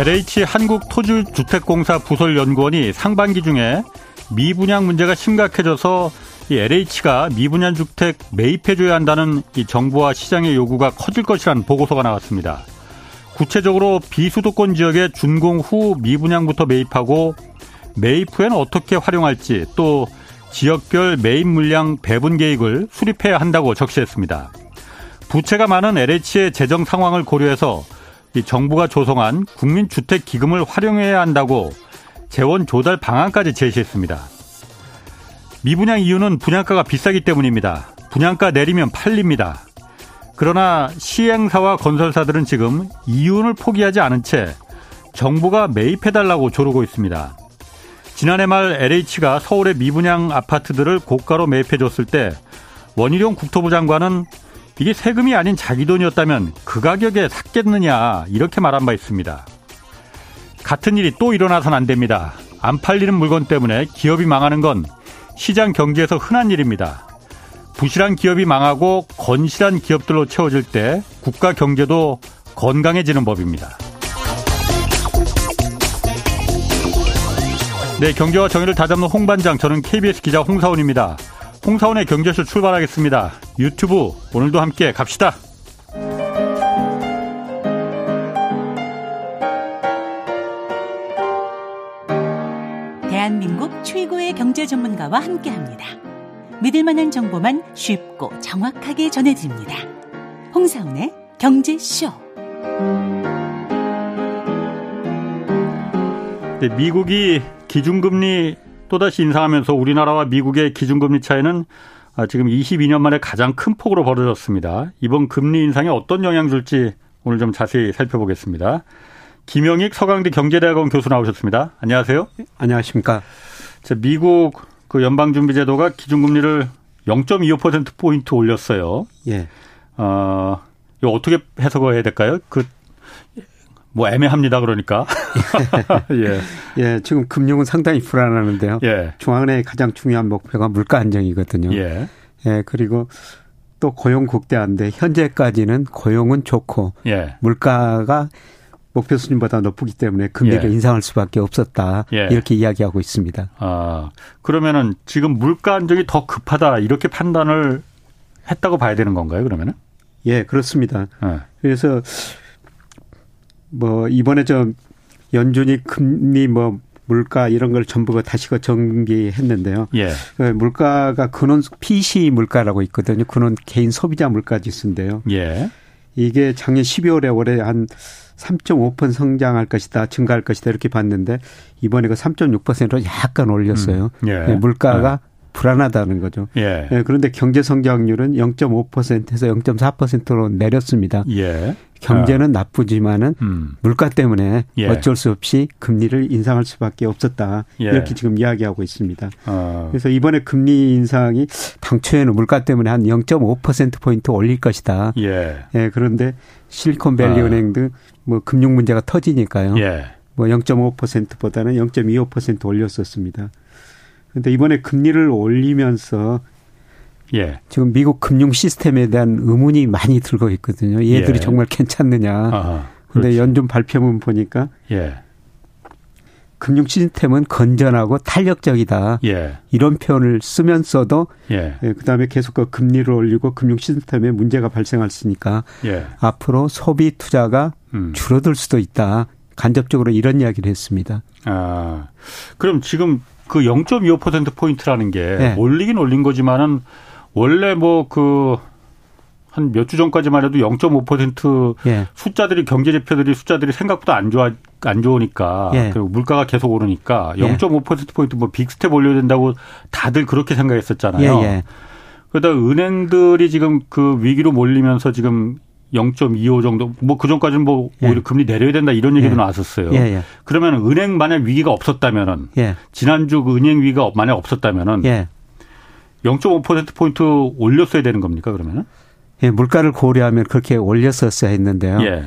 LH 한국토지주택공사 부설연구원이 상반기 중에 미분양 문제가 심각해져서 이 LH가 미분양 주택 매입해줘야 한다는 이 정부와 시장의 요구가 커질 것이라는 보고서가 나왔습니다. 구체적으로 비수도권 지역의 준공 후 미분양부터 매입하고 매입 후에는 어떻게 활용할지 또 지역별 매입 물량 배분 계획을 수립해야 한다고 적시했습니다. 부채가 많은 LH의 재정 상황을 고려해서 이 정부가 조성한 국민주택기금을 활용해야 한다고 재원 조달 방안까지 제시했습니다. 미분양 이유는 분양가가 비싸기 때문입니다. 분양가 내리면 팔립니다. 그러나 시행사와 건설사들은 지금 이윤을 포기하지 않은 채 정부가 매입해달라고 조르고 있습니다. 지난해 말 LH가 서울의 미분양 아파트들을 고가로 매입해줬을 때 원희룡 국토부 장관은 이게 세금이 아닌 자기 돈이었다면 그 가격에 샀겠느냐 이렇게 말한 바 있습니다. 같은 일이 또 일어나선 안 됩니다. 안 팔리는 물건 때문에 기업이 망하는 건 시장 경제에서 흔한 일입니다. 부실한 기업이 망하고 건실한 기업들로 채워질 때 국가 경제도 건강해지는 법입니다. 네, 경제와 정의를 다잡는 홍반장, 저는 KBS 기자 홍사원입니다. 홍사원의 경제쇼 출발하겠습니다. 유튜브 오늘도 함께 갑시다. 대한민국 최고의 경제 전문가와 함께합니다. 믿을 만한 정보만 쉽고 정확하게 전해드립니다. 홍사원의 경제쇼. 네, 미국이 기준금리 또다시 인상하면서 우리나라와 미국의 기준금리 차이는 아, 지금 22년 만에 가장 큰 폭으로 벌어졌습니다. 이번 금리 인상에 어떤 영향 줄지 오늘 좀 자세히 살펴보겠습니다. 김영익 서강대 경제대학원 교수 나오셨습니다. 안녕하세요. 안녕하십니까. 자, 미국 그 연방준비제도가 기준금리를 0.25% 포인트 올렸어요. 예. 어, 이거 어떻게 해석을 해야 될까요? 그 뭐 애매합니다. 그러니까. 예. 예, 지금 금융은 상당히 불안하는데요. 예. 중앙은행의 가장 중요한 목표가 물가 안정이거든요. 예. 예, 그리고 또 고용 국대화인데 현재까지는 고용은 좋고 예. 물가가 목표 수준보다 높기 때문에 금리를 예. 인상할 수밖에 없었다. 예. 이렇게 이야기하고 있습니다. 아, 그러면은 지금 물가 안정이 더 급하다 이렇게 판단을 했다고 봐야 되는 건가요, 그러면은? 예, 그렇습니다. 예. 그래서 뭐 이번에 저 연준이 금리 뭐 물가 이런 걸 전부 다시 그 정비했는데요. 예. 그 물가가 근원 PC 물가라고 있거든요. 근원 개인 소비자 물가 지수인데요. 예. 이게 작년 12월에 올해 한 3.5% 성장할 것이다, 증가할 것이다 이렇게 봤는데 이번에 그 3.6%로 약간 올렸어요. 음. 예. 물가가 예. 불안하다는 거죠. 예. 예. 그런데 경제 성장률은 0.5%에서 0.4%로 내렸습니다. 예. 경제는 아. 나쁘지만은 음. 물가 때문에 예. 어쩔 수 없이 금리를 인상할 수밖에 없었다. 예. 이렇게 지금 이야기하고 있습니다. 아. 그래서 이번에 금리 인상이 당초에는 물가 때문에 한 0.5% 포인트 올릴 것이다. 예. 예 그런데 실리콘밸리 아. 은행도 뭐 금융 문제가 터지니까요. 예. 뭐 0.5%보다는 0.25% 올렸었습니다. 그런데 이번에 금리를 올리면서 예. 지금 미국 금융 시스템에 대한 의문이 많이 들고 있거든요. 얘들이 예. 정말 괜찮느냐. 아하, 근데 연준 발표문 보니까 예. 금융 시스템은 건전하고 탄력적이다. 예. 이런 표현을 쓰면서도 예. 예. 그다음에 계속 그 금리를 올리고 금융 시스템에 문제가 발생할 수니까 예. 앞으로 소비 투자가 음. 줄어들 수도 있다. 간접적으로 이런 이야기를 했습니다. 아. 그럼 지금 그 0.25% 포인트라는 게 네. 올리긴 올린 거지만은 원래 뭐 그 한 몇 주 전까지만 해도 0.5% 예. 숫자들이 경제 지표들이 숫자들이 생각보다 안 좋아 안 좋으니까 예. 그리고 물가가 계속 오르니까 0.5% 포인트 뭐 big step 올려야 된다고 다들 그렇게 생각했었잖아요. 예, 예. 그러다 은행들이 지금 그 위기로 몰리면서 지금 0.25 정도 뭐 그 전까지는 뭐 예. 오히려 금리 내려야 된다 이런 얘기도 예. 나왔었어요. 예, 예. 그러면 은행 만약 위기가 없었다면은 예. 지난주 그 은행 위기가 만약 없었다면은 0.5% 포인트 올렸어야 되는 겁니까 그러면은? 예, 물가를 고려하면 그렇게 올렸었어야 했는데요. 예.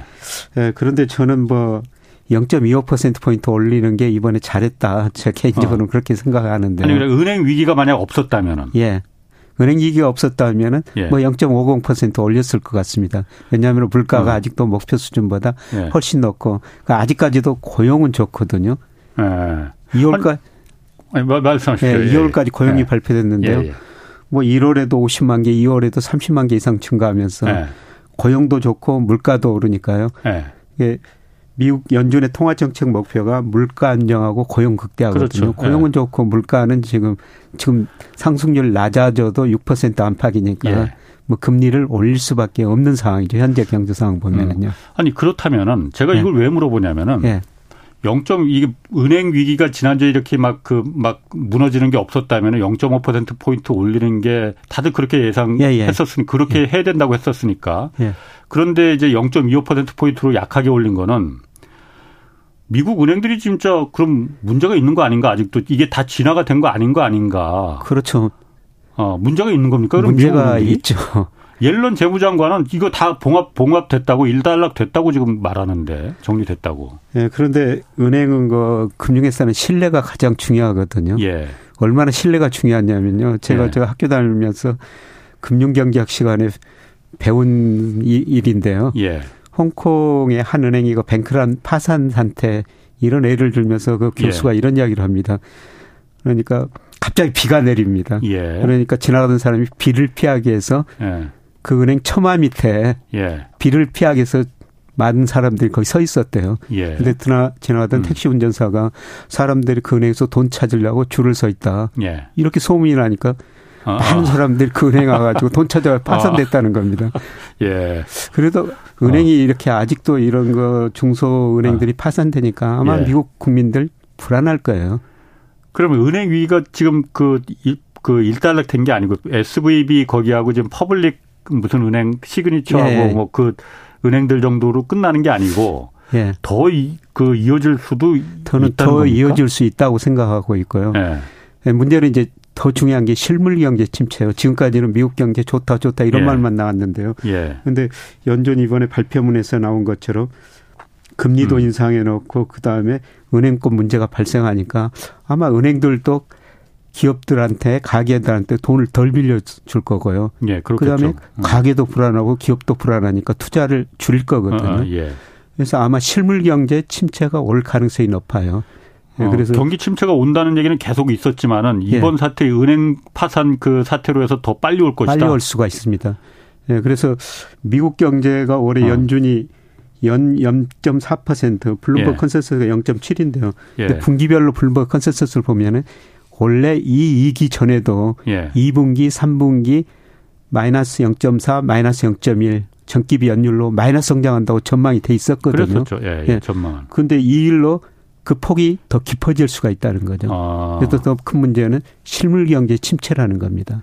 예 그런데 저는 뭐 0.25% 포인트 올리는 게 이번에 잘했다. 제 개인적으로는 어. 그렇게 생각하는데. 아니 그래 은행 위기가 만약 없었다면은. 예. 은행 위기가 없었다면은 예. 뭐 0.50% 올렸을 것 같습니다. 왜냐하면 물가가 음. 아직도 목표 수준보다 예. 훨씬 높고 그러니까 아직까지도 고용은 좋거든요. 예. 2월까지 아니, 말씀하십시오. 예, 2월까지 고용이 예. 발표됐는데요. 예, 예. 뭐 1월에도 50만 개, 2월에도 30만 개 이상 증가하면서 예. 고용도 좋고 물가도 오르니까요. 예. 미국 연준의 통화 정책 목표가 물가 안정하고 고용 극대화거든요. 그렇죠. 고용은 예. 좋고 물가는 지금 지금 상승률 낮아져도 6% 안팎이니까 예. 뭐 금리를 올릴 수밖에 없는 상황이죠. 현재 경제 상황 보면은요. 음. 아니 그렇다면은 제가 예. 이걸 왜 물어보냐면은 예. 0. 이게 은행 위기가 지난주에 이렇게 막 그막 그 막 무너지는 게 없었다면 0.5% 포인트 올리는 게 다들 그렇게 예상했었으니 예, 예. 그렇게 예. 해야 된다고 했었으니까. 예. 그런데 이제 0.25% 포인트로 약하게 올린 거는 미국 은행들이 진짜 그럼 문제가 있는 거 아닌가 아직도 이게 다 진화가 된 거 아닌 거 아닌가? 그렇죠. 어, 문제가 있는 겁니까? 그럼 문제가 있죠. 옐런 재무장관은 이거 다 봉합 봉합됐다고 일단락 됐다고 지금 말하는데 정리됐다고. 예, 그런데 은행은 그 금융회사는 신뢰가 가장 중요하거든요. 예. 얼마나 신뢰가 중요하냐면요. 제가 예. 저 학교 다니면서 금융경제학 시간에 배운 일인데요. 예. 홍콩의 한 은행이 그 뱅크란 파산 상태 이런 예를 들면서 그 교수가 예. 이런 이야기를 합니다. 그러니까 갑자기 비가 내립니다. 예. 그러니까 지나가던 사람이 비를 피하기 위해서 예. 그 은행 처마 밑에 예. 비를 피하기 위해서 많은 사람들이 거기 서 있었대요. 예. 근데 드나 지나가던 음. 택시 운전사가 사람들이 그 은행에서 돈 찾으려고 줄을 서 있다. 예. 이렇게 소문이 나니까 아, 많은 사람들이 그 은행 와가지고 돈 찾아 파산됐다는 아. 겁니다. 예. 그래도 은행이 어. 이렇게 아직도 이런 거 중소은행들이 아. 파산되니까 아마 예. 미국 국민들 불안할 거예요. 그러면 은행 위기가 지금 그, 그 일단락 된 게 아니고 SVB 거기하고 지금 퍼블릭 무슨 은행 시그니처하고 예. 뭐그 은행들 정도로 끝나는 게 아니고 예. 더그 이어질 수도 저는 더 겁니까? 이어질 수 있다고 생각하고 있고요. 예. 예. 문제는 이제 더 중요한 게 실물 경제 침체예요. 지금까지는 미국 경제 좋다 좋다 이런 예. 말만 나왔는데요. 그런데 예. 연준 이번에 발표문에서 나온 것처럼 금리도 음. 인상해 놓고 그다음에 은행권 문제가 발생하니까 아마 은행들도 기업들한테 가게들한테 돈을 덜 빌려줄 거고요. 예, 그다음에 음. 가게도 불안하고 기업도 불안하니까 투자를 줄일 거거든요. 아, 예. 그래서 아마 실물 경제 침체가 올 가능성이 높아요. 예, 그래서 어, 경기 침체가 온다는 얘기는 계속 있었지만은 이번 예. 사태 은행 파산 그 사태로 해서 더 빨리 올 것이다. 빨리 올 수가 있습니다. 예, 그래서 미국 경제가 올해 어. 연준이 연 0.4% 블룸버그 예. consensus가 0.7인데요. 예. 근데 분기별로 블룸버그 consensus를 보면은 원래 이 위기 전에도 예. 2분기, 3분기 마이너스 0.4, 마이너스 0.1 전기비 연율로 마이너스 성장한다고 전망이 돼 있었거든요. 그렇죠. 예, 예. 전망. 그런데 이 일로 그 폭이 더 깊어질 수가 있다는 거죠. 아. 그래서 더 큰 문제는 실물 경제 침체라는 겁니다.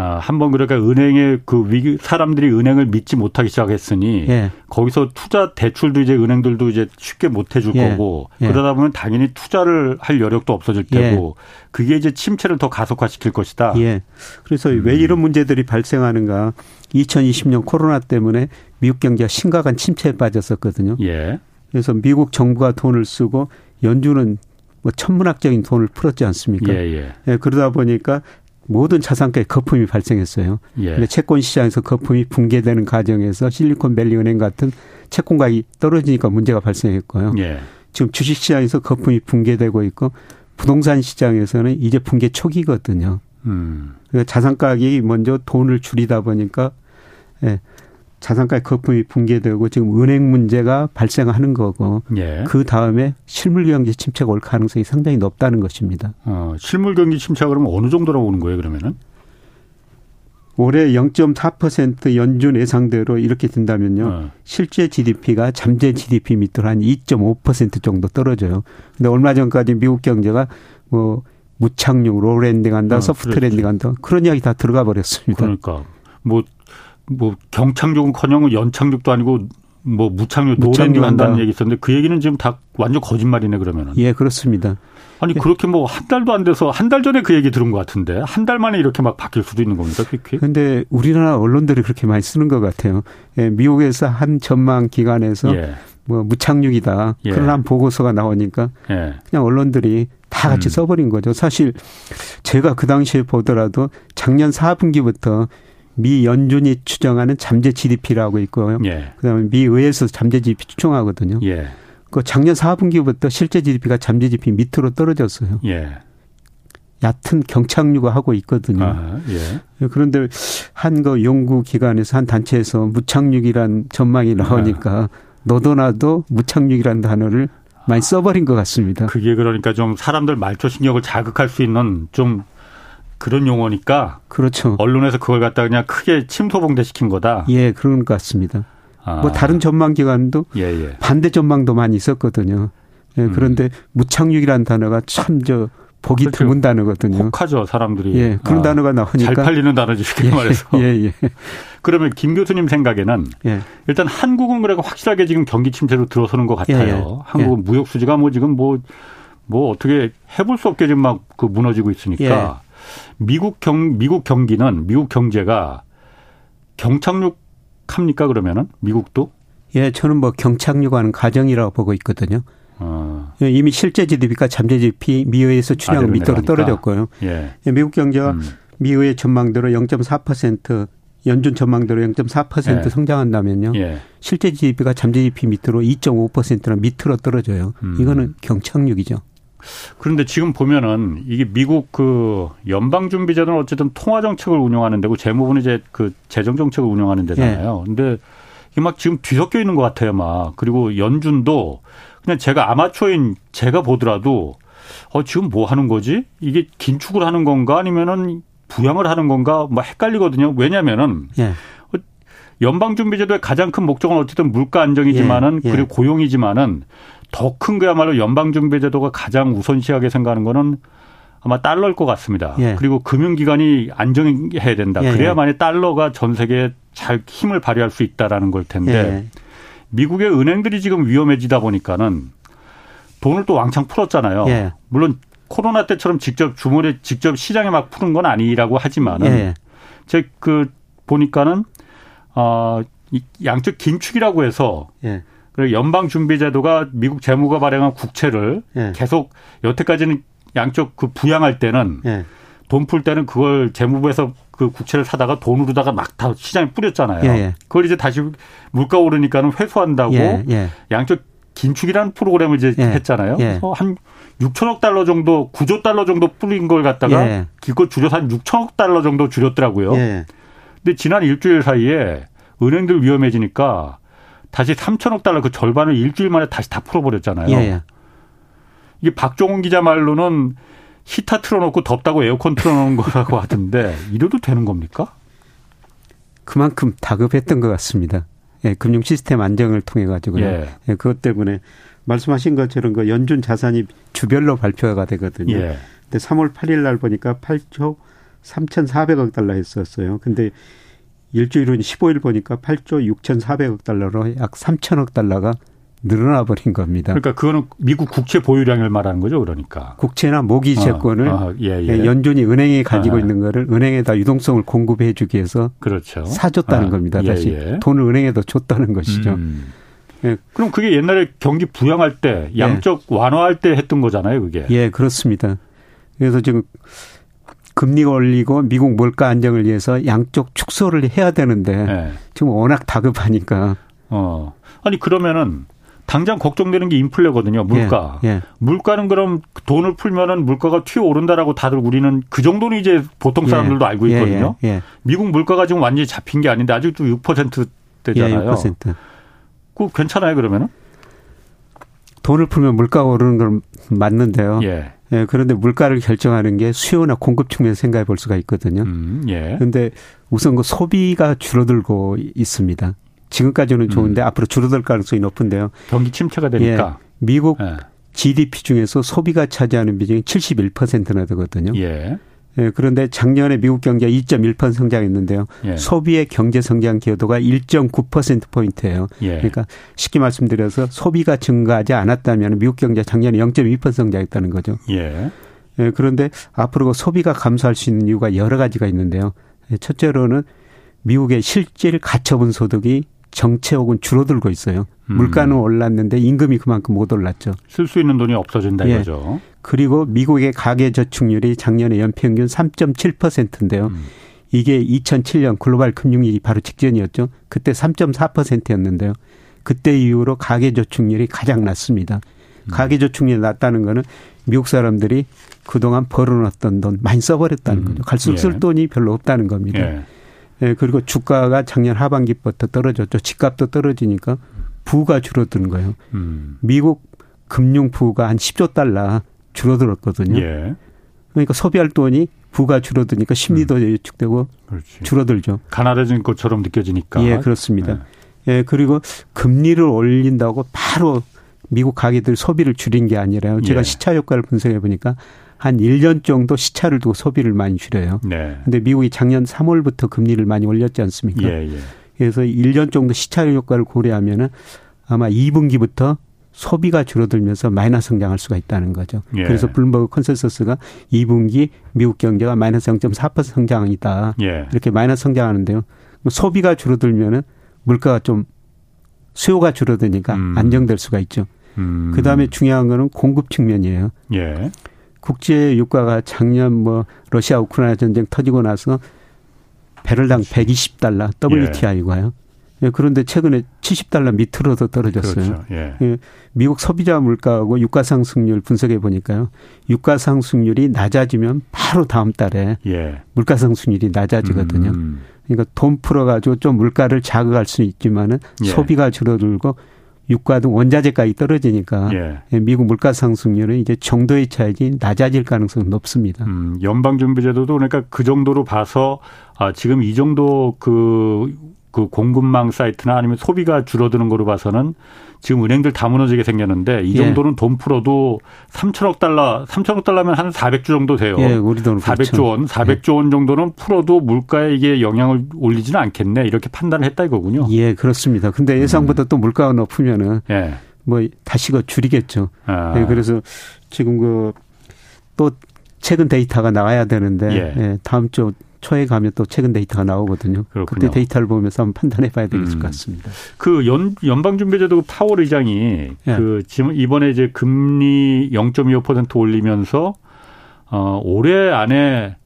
아, 한번 그러니까 은행의 그 위기 사람들이 은행을 믿지 못하기 시작했으니 예. 거기서 투자 대출도 이제 은행들도 이제 쉽게 못 해줄 예. 거고 예. 그러다 보면 당연히 투자를 할 여력도 없어질 예. 테고 그게 이제 침체를 더 가속화시킬 것이다. 예. 그래서 음. 왜 이런 문제들이 발생하는가? 2020년 코로나 때문에 미국 경제가 심각한 침체에 빠졌었거든요. 예. 그래서 미국 정부가 돈을 쓰고 연준은 뭐 천문학적인 돈을 풀었지 않습니까? 예, 예. 예, 그러다 보니까 모든 자산가에 거품이 발생했어요. 예. 근데 채권 시장에서 거품이 붕괴되는 과정에서 실리콘밸리 은행 같은 채권 가격이 떨어지니까 문제가 발생했고요. 예. 지금 주식 시장에서 거품이 붕괴되고 있고 부동산 시장에서는 이제 붕괴 초기거든요. 음. 그러니까 자산 가격이 먼저 돈을 줄이다 보니까 예. 자산가의 거품이 붕괴되고 지금 은행 문제가 발생하는 거고 예. 그 다음에 실물 경기 침체가 올 가능성이 상당히 높다는 것입니다. 어, 실물 경기 침체가 그러면 어느 정도로 오는 거예요, 그러면은? 올해 0.4% 연준 예상대로 이렇게 된다면요. 어. 실제 GDP가 잠재 GDP 밑으로 한 2.5% 정도 떨어져요. 근데 얼마 전까지 미국 경제가 뭐 무착륙, no landing 한다, 어, soft landing 한다. 그런 이야기 다 들어가 버렸습니다. 그러니까 뭐 뭐 경착륙은커녕 연착륙도 아니고 뭐 무착륙 no landing 한다는 얘기 있었는데 그 얘기는 지금 다 완전 거짓말이네 그러면은. 예, 그렇습니다. 아니 예. 그렇게 뭐 한 달도 안 돼서 한 달 전에 그 얘기 들은 것 같은데 한 달 만에 이렇게 막 바뀔 수도 있는 겁니까 quick quick? 근데 우리나라 언론들이 그렇게 많이 쓰는 것 같아요. 예, 미국에서 한 전망 기관에서 예. 뭐 무착륙이다. 예. 그런 보고서가 나오니까 예. 그냥 언론들이 다 같이 음. 써버린 거죠. 사실 제가 그 당시에 보더라도 작년 4분기부터 미 연준이 추정하는 잠재 GDP라고 있고요. 예. 그다음에 미 의회에서 잠재 GDP 추정하거든요. 예. 그 작년 4분기부터 실제 GDP가 잠재 GDP 밑으로 떨어졌어요. 예. 얕은 경착륙을 하고 있거든요. 아, 예. 그런데 한 거 연구 기관에서 한 단체에서 무착륙이란 전망이 나오니까 아. 너도 나도 무착륙이란 단어를 많이 써버린 것 같습니다. 그게 그러니까 좀 사람들 말초 신경을 자극할 수 있는 좀 그런 용어니까. 그렇죠. 언론에서 그걸 갖다 그냥 크게 침소봉대 시킨 거다. 예, 그런 것 같습니다. 아. 뭐 다른 전망 기관도 예, 예. 반대 전망도 많이 있었거든요. 예, 음. 그런데 음. 무착륙이라는 단어가 참 저 보기 그렇죠. 드문 단어거든요. 혹하죠 사람들이. 예, 그런 아, 단어가 나오니까 잘 팔리는 단어지 쉽게 예, 말해서. 예, 예. 그러면 김 교수님 생각에는 예. 일단 한국은 그래가 확실하게 지금 경기 침체로 들어서는 것 같아요. 예, 예. 한국은 예. 무역 수지가 뭐 지금 뭐뭐 뭐 어떻게 해볼 수 없게 지금 막 그 무너지고 있으니까 예. 미국 경 미국 경기는 미국 경제가 경착륙 합니까 그러면은 미국도? 예, 저는 뭐 경착륙하는 가정이라고 보고 있거든요. 어. 이미 실제 GDP가 잠재 GDP 미의에서 아, 밑으로 떨어졌고요. 예. 예. 미국 경제가 음. 미의의 전망대로 0.4% 연준 전망대로 0.4% 예. 성장한다면요. 예. 실제 GDP가 잠재 GDP 밑으로 2.5%나 밑으로 떨어져요. 음. 이거는 경착륙이죠. 그런데 지금 보면은 이게 미국 그 연방준비제도는 어쨌든 통화 정책을 운영하는 데고 재무부는 이제 그 재정 정책을 운영하는 데잖아요. 예. 근데 이게 막 지금 뒤섞여 있는 것 같아요, 막. 그리고 연준도 그냥 제가 아마추어인 제가 보더라도 어 지금 뭐 하는 거지? 이게 긴축을 하는 건가 아니면은 부양을 하는 건가 뭐 헷갈리거든요. 왜냐면은 예. 연방준비제도의 가장 큰 목적은 어쨌든 물가 안정이지만은 예. 예. 그리고 고용이지만은 더큰 거야말로 연방준비제도가 가장 우선시하게 생각하는 거는 아마 달러일 것 같습니다. 예. 그리고 금융기관이 안정해야 된다. 예, 예. 그래야만이 달러가 전 세계에 잘 힘을 발휘할 수 있다라는 걸 텐데 미국의 은행들이 지금 위험해지다 보니까는 돈을 또 왕창 풀었잖아요. 예. 물론 코로나 때처럼 직접 주머니에 직접 시장에 막 푸는 건 아니라고 하지만은 예. 제그 보니까는 어 양적 긴축이라고 해서 예. 그리고 연방준비제도가 미국 재무가 발행한 국채를 예. 계속 여태까지는 양쪽 그 부양할 때는 예. 돈풀 때는 그걸 재무부에서 그 국채를 사다가 돈으로다가 막 다 시장에 뿌렸잖아요. 예, 예. 그걸 이제 다시 물가 오르니까는 회수한다고 예, 예. 양쪽 긴축이라는 프로그램을 이제 예, 했잖아요. 예. 그래서 한 6천억 달러 정도, 9조 달러 정도 뿌린 걸 갖다가 기껏 줄여서 한 6천억 달러 정도 줄였더라고요. 근데 지난 일주일 사이에 은행들 위험해지니까 다시 3천억 달러 그 절반을 일주일 만에 다시 다 풀어버렸잖아요. 이게 박종훈 기자 말로는 히터 틀어놓고 덥다고 에어컨 틀어놓은 거라고 하던데 이래도 되는 겁니까? 그만큼 다급했던 것 같습니다. 예, 금융 시스템 안정을 통해 가지고요. 예. 예. 그것 때문에 말씀하신 것처럼 그 연준 자산이 주별로 발표가 되거든요. 예. 근데 3월 8일 날 보니까 8조 3,400억 달러 했었어요. 근데 일주일 후 15일 보니까 8조 6,400억 달러로 약 3천억 달러가 늘어나 버린 겁니다. 그러니까 그거는 미국 국채 보유량을 말하는 거죠, 그러니까. 국채나 모기 어, 채권을 어, 어, 예, 예. 연준이 은행에 가지고 아, 있는 거를 은행에다 유동성을 공급해 주기 위해서 그렇죠. 사줬다는 아, 겁니다. 예, 다시 예, 돈을 은행에다 줬다는 것이죠. 음. 예. 그럼 그게 옛날에 경기 부양할 때 예. 양적 완화할 때 했던 거잖아요, 그게. 예, 그렇습니다. 그래서 지금 금리가 올리고 미국 물가 안정을 위해서 양쪽 축소를 해야 되는데 예. 지금 워낙 다급하니까. 어. 아니 그러면은 당장 걱정되는 게 인플레거든요. 물가. 예, 예. 물가는 그럼 돈을 풀면은 물가가 튀어 오른다라고 다들 우리는 그 정도는 이제 보통 예. 사람들도 예, 알고 있거든요. 예, 미국 물가가 지금 완전히 잡힌 게 아닌데 아직도 6%대잖아요. 6%. 그 괜찮아요, 그러면은? 돈을 풀면 물가가 오르는 건 맞는데요. 예. 예, 그런데 물가를 결정하는 게 수요나 공급 측면 생각해 볼 수가 있거든요. 음, 예. 그런데 우선 그 소비가 줄어들고 있습니다. 지금까지는 좋은데 음. 앞으로 줄어들 가능성이 높은데요. 경기 침체가 되니까. 예, 미국 예. GDP 중에서 소비가 차지하는 비중이 71%나 되거든요. 예. 예, 그런데 작년에 미국 경제가 2.1% 성장했는데요. 예. 소비의 경제 성장 기여도가 1.9% 포인트예요. 예. 그러니까 쉽게 말씀드려서 소비가 증가하지 않았다면 미국 경제 작년에 0.2% 성장했다는 거죠. 예. 예, 그런데 앞으로 그 소비가 감소할 수 있는 이유가 여러 가지가 있는데요. 예, 첫째로는 미국의 실질 가처분 소득이 정체 혹은 줄어들고 있어요. 음. 물가는 올랐는데 임금이 그만큼 못 올랐죠. 쓸 수 있는 돈이 없어진다 예. 이거죠. 그리고 미국의 가계 저축률이 작년에 연평균 3.7%인데요. 음. 이게 2007년 글로벌 금융위기 바로 직전이었죠. 그때 3.4%였는데요. 그때 이후로 가계 저축률이 가장 낮습니다. 음. 가계 저축률이 낮다는 거는 미국 사람들이 그동안 벌어놨던 돈 많이 써버렸다는 음. 거죠. 갈수록 예. 쓸 돈이 별로 없다는 겁니다. 예. 예. 그리고 주가가 작년 하반기부터 떨어졌죠. 집값도 떨어지니까 부가 줄어드는 거예요. 음. 미국 금융 부가 한 10조 달러 줄어들었거든요. 예. 그러니까 소비할 돈이 부가 줄어드니까 심리도 음. 예측되고 그렇지. 줄어들죠. 가난해진 것처럼 느껴지니까. 예, 그렇습니다. 네. 예, 그리고 금리를 올린다고 바로 미국 가계들 소비를 줄인 게 아니라요. 제가 예. 시차 효과를 분석해 보니까 한 1년 정도 시차를 두고 소비를 많이 줄여요. 네. 근데 미국이 작년 3월부터 금리를 많이 올렸지 않습니까? 예, 예. 그래서 1년 정도 시차 효과를 고려하면은 아마 2분기부터 소비가 줄어들면서 마이너스 성장할 수가 있다는 거죠. 예. 그래서 블룸버그 consensus가 2분기 미국 경제가 마이너스 0.4% 성장이다. 예. 이렇게 마이너스 성장하는데요. 소비가 줄어들면은 물가가 좀 수요가 줄어드니까 음. 안정될 수가 있죠. 음. 그 다음에 중요한 거는 공급 측면이에요. 예. 국제 유가가 작년 뭐 러시아 우크라이나 전쟁 터지고 나서 배럴당 120달러 WTI가요. 예. 예, 그런데 최근에 70달러 밑으로도 떨어졌어요. 그렇죠. 예. 예. 미국 소비자 물가하고 유가 상승률 분석해 보니까요. 유가 상승률이 낮아지면 바로 다음 달에 예. 물가 상승률이 낮아지거든요. 음. 그러니까 돈 풀어 가지고 좀 물가를 자극할 수는 있지만은 예. 소비가 줄어들고 유가 등 원자재가이 떨어지니까 예. 예. 미국 물가 상승률은 이제 정도의 차이지 낮아질 가능성은 높습니다. 음, 연방준비제도도 그러니까 그 정도로 봐서 아, 지금 이 정도 그 그 공급망 사이트나 아니면 소비가 줄어드는 거로 봐서는 지금 은행들 다 무너지게 생겼는데 이 예. 정도는 예. 돈 풀어도 3천억 달러, 3천억 달러면 한 400조 정도 돼요. 예, 우리 돈 400조 그렇죠. 원, 400조 원 정도는 풀어도 물가에 이게 영향을 올리지는 않겠네. 이렇게 판단을 했다 이거군요. 예, 그렇습니다. 근데 예상보다 음. 또 물가가 높으면은 예. 뭐 다시 그 줄이겠죠. 아. 예, 그래서 지금 그 또 최근 데이터가 나와야 되는데 예. 예 다음 주 초에 가면 또 최근 데이터가 나오거든요. 그렇군요. 그때 데이터를 보면서 한번 판단해 봐야 되겠을 음. 것 같습니다. 그 연, 연방준비제도 파월 의장이 네. 그 지금 이번에 이제 금리 0.25% 올리면서 어, 올해 안에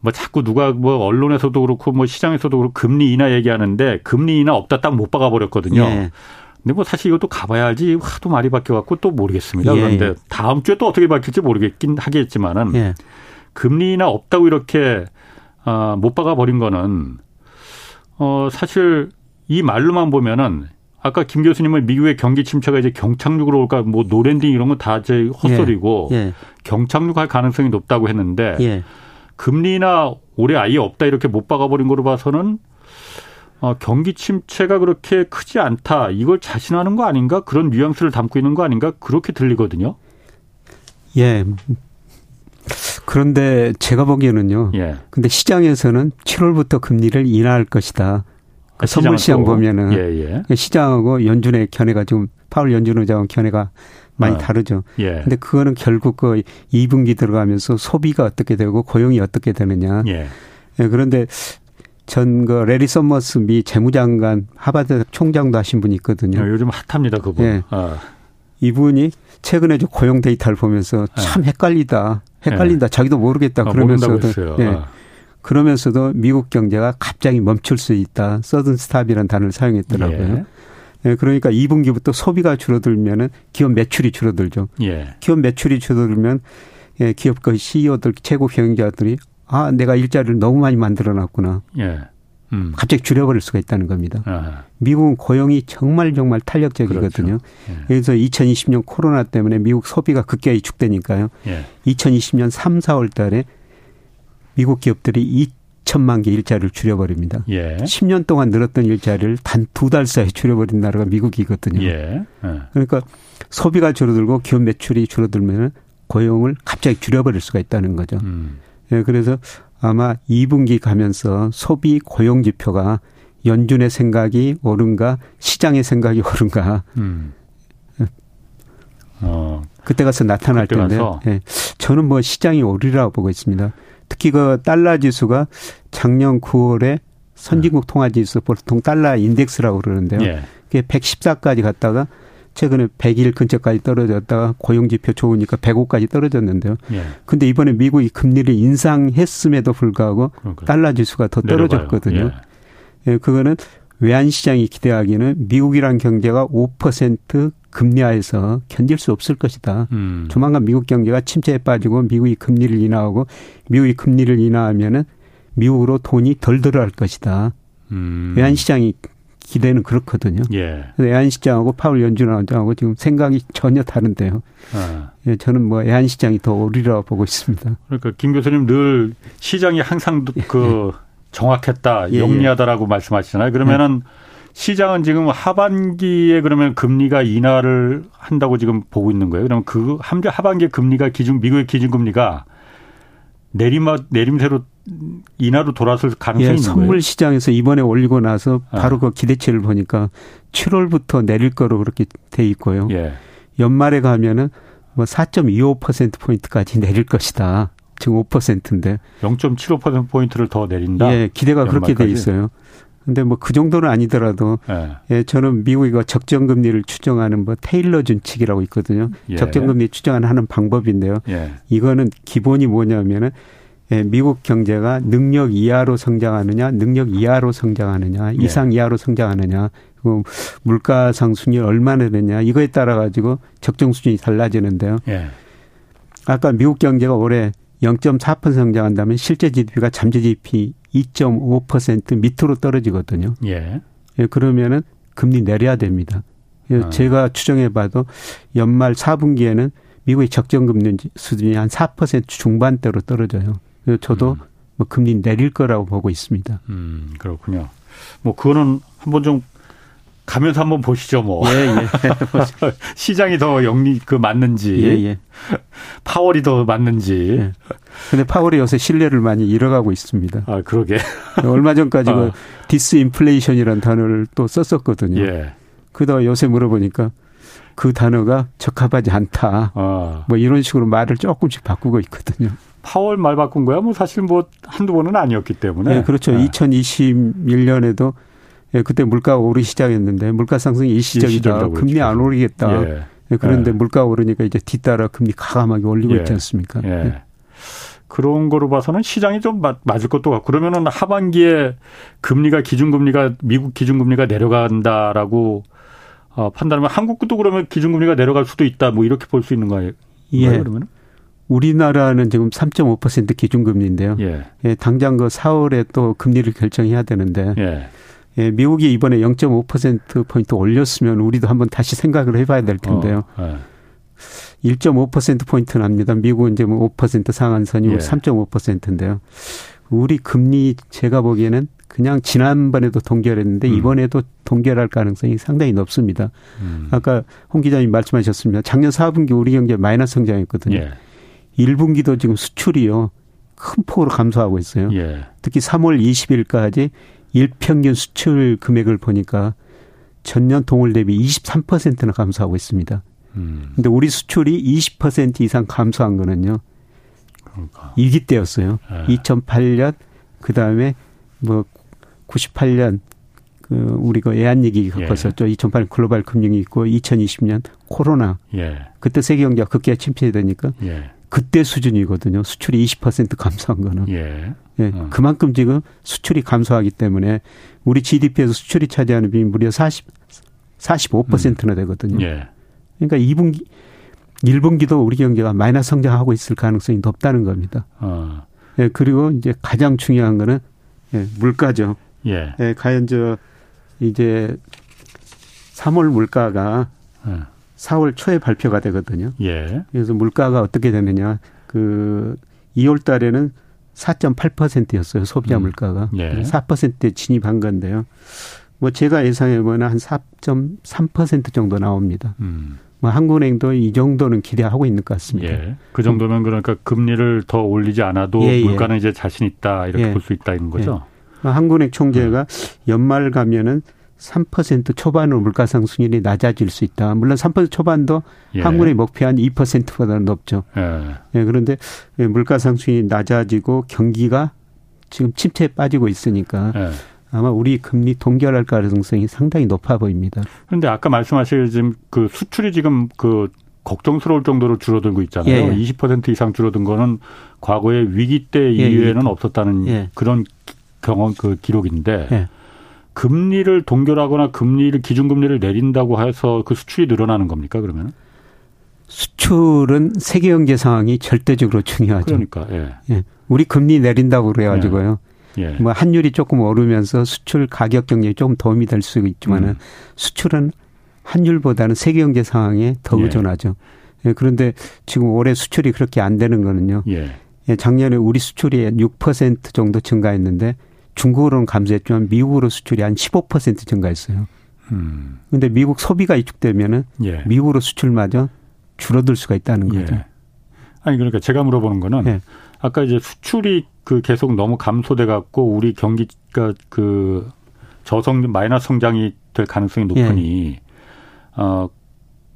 뭐 자꾸 누가 뭐 언론에서도 그렇고 뭐 시장에서도 그렇고 금리 인하 얘기하는데 금리 인하 없다 딱 못 박아 버렸거든요. 예. 근데 뭐 사실 이것도 가봐야 알지 하도 말이 바뀌어 갖고 또 모르겠습니다. 예. 그런데 예. 다음 주에 또 어떻게 바뀔지 모르겠긴 하겠지만은 예. 금리 인하 없다고 이렇게 아, 못 박아 버린 거는 어 사실 이 말로만 보면은 아까 김 교수님은 미국의 경기 침체가 이제 경착륙으로 올까 뭐 no landing 이런 건 다 이제 헛소리고 예, 예. 경착륙할 가능성이 높다고 했는데 예. 금리 인하 올해 아예 없다 이렇게 못 박아버린 거로 봐서는 어, 경기 침체가 그렇게 크지 않다 이걸 자신하는 거 아닌가 그런 뉘앙스를 담고 있는 거 아닌가 그렇게 들리거든요. 예, 그런데 제가 보기에는요. 예. 근데 시장에서는 7월부터 금리를 인하할 것이다. 그 선물 시장 보면은 예, 예. 시장하고 연준의 견해가 좀 파월 연준 의장은 견해가 많이 어. 다르죠. 예. 근데 그거는 결국 그 2분기 들어가면서 소비가 어떻게 되고 고용이 어떻게 되느냐. 예. 예 그런데 전 그 래리 서머스 미 재무장관 하바드 총장도 하신 분이 있거든요. 아, 요즘 hot합니다 그분. 예. 아. 이분이 최근에 좀 고용 데이터를 보면서 참 예. 헷갈리다. 헷갈린다. 네. 자기도 모르겠다. 아, 그러면서도 네. 아. 그러면서도 미국 경제가 갑자기 멈출 수 있다. sudden stop이라는 단어를 사용했더라고요. 예. 네, 그러니까 2분기부터 소비가 줄어들면은 기업 매출이 줄어들죠. 예. 기업 매출이 줄어들면 예, 기업 그 CEO들 최고 경영자들이 아 내가 일자리를 너무 많이 만들어놨구나. 예. 음. 갑자기 줄여버릴 수가 있다는 겁니다. 아하. 미국은 고용이 정말 정말 탄력적이거든요. 그렇죠. 예. 그래서 2020년 코로나 때문에 미국 소비가 급격히 축되니까요. 예. 2020년 3, 4월 달에 미국 기업들이 2천만 개 일자리를 줄여버립니다. 예. 10년 동안 늘었던 일자리를 단 두 달 사이에 줄여버린 나라가 미국이거든요. 예. 예. 그러니까 소비가 줄어들고 기업 매출이 줄어들면 고용을 갑자기 줄여버릴 수가 있다는 거죠. 음. 예, 그래서 아마 2분기 가면서 소비 고용 지표가 연준의 생각이 옳은가 시장의 생각이 옳은가 음. 어. 그때 가서 나타날 그때 텐데 예. 저는 뭐 시장이 오리라고 보고 있습니다. 특히 그 달러 지수가 작년 9월에 선진국 통화 지수 보통 달러 인덱스라고 그러는데요. 예. 그게 114까지 갔다가 최근에 100일 근처까지 떨어졌다가 고용지표 좋으니까 105까지 떨어졌는데요. 예. 근데 이번에 미국이 금리를 인상했음에도 불구하고 그러니까. 달러 지수가 더 떨어졌거든요. 예. 예. 그거는 외환 시장이 기대하기는 미국이란 경제가 5% 금리하에서 견딜 수 없을 것이다. 음. 조만간 미국 경제가 침체에 빠지고 미국이 금리를 인하하고 미국이 금리를 인하하면은 미국으로 돈이 덜 들어갈 것이다. 음. 외환 시장이 기대는 그렇거든요. 예. 외환 시장하고 파월 연준 원장하고 지금 생각이 전혀 다른데요. 아. 예, 저는 뭐 외환 시장이 더 오리라고 보고 있습니다. 그러니까 김 교수님 늘 시장이 항상 그 예. 정확했다, 예, 예. 영리하다라고 말씀하시잖아요. 그러면은 시장은 지금 하반기에 그러면 금리가 인하를 한다고 지금 보고 있는 거예요. 그러면 그 하반기 금리가 기준 미국의 기준 금리가 내리막 내림세로 인하로 돌아설 가능성이 예, 있는 선물 거예요? 시장에서 이번에 올리고 나서 아. 바로 아. 그 기대치를 보니까 7월부터 내릴 거로 그렇게 돼 있고요. 예. 연말에 가면은 뭐 4.25% 포인트까지 내릴 것이다. 지금 5%인데 0.75% 포인트를 더 내린다. 예, 기대가 연말까지? 그렇게 돼 있어요. 근데 뭐 그 정도는 아니더라도 예. 예, 저는 미국이 그 적정 금리를 추정하는 뭐 테일러 준칙이라고 있거든요. 예. 적정 금리 추정하는 하는 방법인데요. 예. 이거는 기본이 뭐냐면은 예, 미국 경제가 능력 이하로 성장하느냐, 능력 이하로 성장하느냐, 예. 이상 이하로 성장하느냐, 그리고 물가 상승률 얼마나 되냐 이거에 따라 가지고 적정 수준이 달라지는데요. 예. 아까 미국 경제가 올해 0.4% 성장한다면 실제 GDP가 잠재 GDP 2.5% 밑으로 떨어지거든요. 예. 예 그러면은 금리 내려야 됩니다. 예, 아. 제가 추정해 봐도 연말 4분기에는 미국의 적정 금리 수준이 한 4% 중반대로 떨어져요. 저도 음. 뭐 금리 내릴 거라고 보고 있습니다. 음, 그렇군요. 뭐 그거는 한번 좀 가면서 한번 보시죠, 뭐. 예, 예. 시장이 더 영리, 그 맞는지. 예, 예. 파월이 더 맞는지. 예. 근데 파월이 요새 신뢰를 많이 잃어가고 있습니다. 아, 그러게. 얼마 전까지 그 아. 그 디스인플레이션이라는 단어를 또 썼었거든요. 예. 그러다 요새 물어보니까 그 단어가 적합하지 않다. 아. 뭐 이런 식으로 말을 조금씩 바꾸고 있거든요. 파월 말 바꾼 거야? 뭐 사실 뭐 한두 번은 아니었기 때문에. 네, 그렇죠. 네. 2021년에도 예, 그때 물가가 오르기 시작했는데 물가 상승이 일시적이다. 금리 안 오르겠다. 예. 예. 그런데 예. 물가가 오르니까 이제 뒤따라 금리 가감하게 올리고 예. 있지 않습니까? 예. 예. 그런 거로 봐서는 시장이 좀 맞을 것도 같고 그러면은 하반기에 금리가 기준금리가 미국 기준금리가 내려간다라고 어, 판단하면 한국도 그러면 기준금리가 내려갈 수도 있다 뭐 이렇게 볼 수 있는 거예요. 예. 그러면 우리나라는 지금 3.5% 기준금리인데요. 예. 예. 당장 그 4월에 또 금리를 결정해야 되는데 예. 예, 미국이 이번에 0.5% 포인트 올렸으면 우리도 한번 다시 생각을 해봐야 될 텐데요. 어, 예. 1.5% 포인트 납니다. 미국은 이제 뭐 5% 상한선이고 예. 3.5%인데요. 우리 금리 제가 보기에는 그냥 지난번에도 동결했는데 음. 이번에도 동결할 가능성이 상당히 높습니다. 음. 아까 홍 기자님 말씀하셨습니다. 작년 4분기 우리 경제 마이너스 성장했거든요. 예. 1분기도 지금 수출이요. 큰 폭으로 감소하고 있어요. 예. 특히 3월 20일까지 일평균 수출 금액을 보니까 전년 동월 대비 23%나 감소하고 있습니다. 음. 근데 우리 수출이 20% 이상 감소한 거는요. 그러니까. 위기 때였어요. 예. 2008년 그다음에 뭐 98년 그 우리 그 애한 얘기 겪었었죠. 예. 2008년 글로벌 금융이 있고 2020년 코로나. 예. 그때 세계 경제가 급기야 침체되니까 예. 그때 수준이거든요. 수출이 20% 감소한 거는. 예. 예. 어. 그만큼 지금 수출이 감소하기 때문에 우리 GDP에서 수출이 차지하는 비율이 무려 40, 45%나 음. 되거든요. 예. 그러니까 2분기, 1분기도 우리 경제가 마이너스 성장하고 있을 가능성이 높다는 겁니다. 어. 예. 그리고 이제 가장 중요한 거는 예, 물가죠. 예. 예. 과연 저 이제 3월 물가가 예. 4월 초에 발표가 되거든요. 예. 그래서 물가가 어떻게 되느냐. 그 2월 달에는 4.8%였어요. 소비자 음. 물가가. 예. 4%대 진입한 건데요. 뭐 제가 예상해 보면 한 4.3% 정도 나옵니다. 음. 뭐 한국은행도 이 정도는 기대하고 있는 것 같습니다. 예. 그 정도면 그러니까 금리를 더 올리지 않아도 예, 예. 물가는 이제 자신 있다 이렇게 예. 볼수 있다 이런 거죠. 예. 한국은행 총재가 음. 연말 가면은 3% 초반으로 물가 상승률이 낮아질 수 있다. 물론 3% 초반도 예. 한국의 목표한 2%보다는 높죠. 예. 예, 그런데 물가 상승이 낮아지고 경기가 지금 침체에 빠지고 있으니까 예. 아마 우리 금리 동결할 가능성이 상당히 높아 보입니다. 그런데 아까 말씀하신 지금 그 수출이 지금 그 걱정스러울 정도로 줄어들고 있잖아요. 예, 예. 20% 이상 줄어든 거는 과거에 위기 때 예, 이후에는 예. 없었다는 예. 그런 경험 그 기록인데 예. 금리를 동결하거나 금리를 기준금리를 내린다고 해서 그 수출이 늘어나는 겁니까 그러면? 수출은 세계 경제 상황이 절대적으로 중요하죠. 그러니까 예. 우리 금리 내린다고 그래가지고요. 뭐 환율이 조금 오르면서 수출 가격 경쟁이 조금 도움이 될 수 있지만은 음. 수출은 환율보다는 세계 경제 상황에 더 예. 의존하죠. 예, 그런데 지금 올해 수출이 그렇게 안 되는 거는요. 예. 예 작년에 우리 수출이 6% 정도 증가했는데 중국으로는 감소했지만 미국으로 수출이 한 15% 증가했어요. 음. 근데 미국 소비가 위축되면은 예. 미국으로 수출마저 줄어들 수가 있다는 예. 거죠. 아니 그러니까 제가 물어보는 거는 예. 아까 이제 수출이 그 계속 너무 감소돼 갖고 우리 경기가 그 저성 마이너스 성장이 될 가능성이 높으니 어,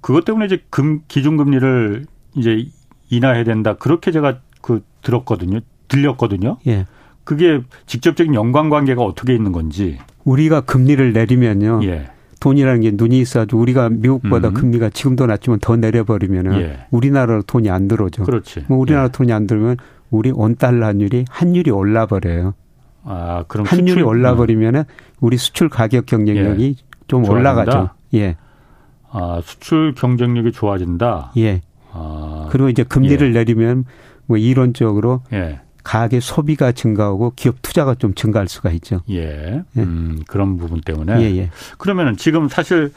그것 때문에 이제 금, 기준금리를 이제 인하해야 된다. 그렇게 제가 그 들었거든요. 들렸거든요. 예. 그게 직접적인 연관관계가 어떻게 있는 건지. 우리가 금리를 내리면요. 예. 돈이라는 게 눈이 있어도 우리가 미국보다 음. 금리가 지금도 낮지만 더 내려버리면은 예. 우리나라로 돈이 안 들어오죠. 그렇지. 뭐 우리나라 예. 돈이 안 들면 우리 원달러 환율이 환율이 올라 버려요. 아, 그럼 환율이 수출, 올라 버리면은 우리 수출 가격 경쟁력이 예. 좀 좋아진다? 올라가죠. 예. 아, 수출 경쟁력이 좋아진다. 예. 아, 그리고 이제 금리를 예. 내리면 뭐 이론적으로 예. 가계 소비가 증가하고 기업 투자가 좀 증가할 수가 있죠. 예. 예. 음, 그런 부분 때문에. 예, 예. 그러면은 지금 사실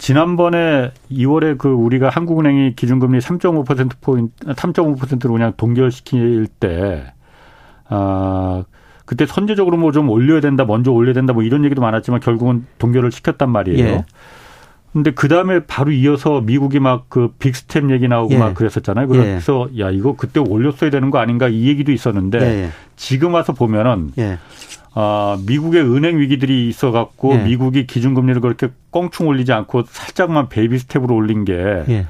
지난번에 2월에 그 우리가 한국은행이 기준금리 3.5% 포인트, 3.5%로 그냥 동결시킬 때, 아, 그때 선제적으로 뭐 좀 올려야 된다, 먼저 올려야 된다, 뭐 이런 얘기도 많았지만 결국은 동결을 시켰단 말이에요. 예. 근데 그 다음에 바로 이어서 미국이 막 그 big step 얘기 나오고 예. 막 그랬었잖아요. 그래서 예. 야 이거 그때 올렸어야 되는 거 아닌가 이 얘기도 있었는데 예. 예. 지금 와서 보면은 예. 아 미국의 은행 위기들이 있어 갖고 예. 미국이 기준금리를 그렇게 껑충 올리지 않고 살짝만 baby step으로 올린 게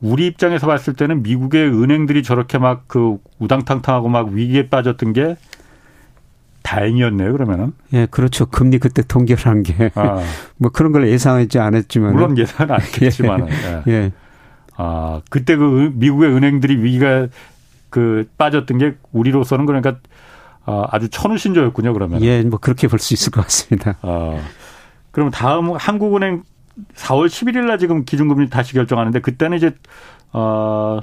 우리 입장에서 봤을 때는 미국의 은행들이 저렇게 막 그 우당탕탕하고 막 위기에 빠졌던 게 다행이었네요, 그러면은. 예, 그렇죠. 금리 그때 동결한 게. 아. 뭐 그런 걸 예상하지 않았지만. 물론 예상은 안 했겠지만. 예. 예. 아, 그때 그 미국의 은행들이 위기가 그 빠졌던 게 우리로서는 그러니까 아, 아주 천우신조였군요, 그러면. 예, 뭐 그렇게 볼 수 있을 것 같습니다. 아. 그럼 다음 한국은행 4월 11일 날 지금 기준금리 다시 결정하는데 그때는 이제 어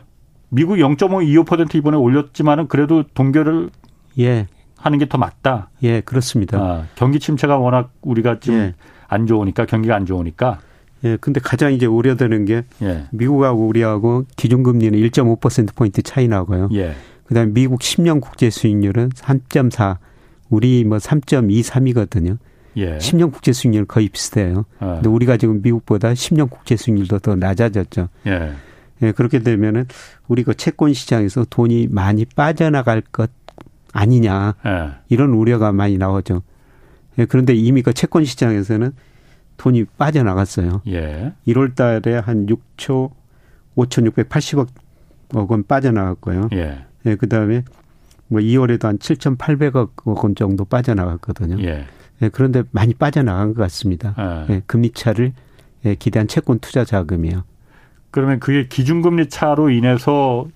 미국 0.525% 이번에 올렸지만은 그래도 동결을 예. 하는 게 더 맞다. 예, 그렇습니다. 아, 경기 침체가 워낙 우리가 지금 예. 안 좋으니까 경기가 안 좋으니까. 예, 근데 가장 이제 우려되는 게 예. 미국하고 우리하고 기준금리는 1.5% 포인트 차이 나고요. 예. 그다음에 미국 10년 국제 수익률은 3.4, 우리 뭐 3.23이거든요. 예. 10년 국제 수익률 거의 비슷해요. 아. 근데 우리가 지금 미국보다 10년 국제 수익률도 더 낮아졌죠. 예. 예, 그렇게 되면은 우리 그 채권 시장에서 돈이 많이 빠져나갈 것 아니냐 예. 이런 우려가 많이 나오죠. 예, 그런데 이미 그 채권 시장에서는 돈이 빠져나갔어요. 예. 1월 달에 한 6초 5,680억 원 빠져나갔고요. 예. 예, 그다음에 뭐 2월에도 한 7,800억 원 정도 빠져나갔거든요. 예. 예, 그런데 많이 빠져나간 것 같습니다. 아. 예, 금리 차를 예, 기대한 채권 투자 자금이요. 그러면 그게 기준금리 차로 인해서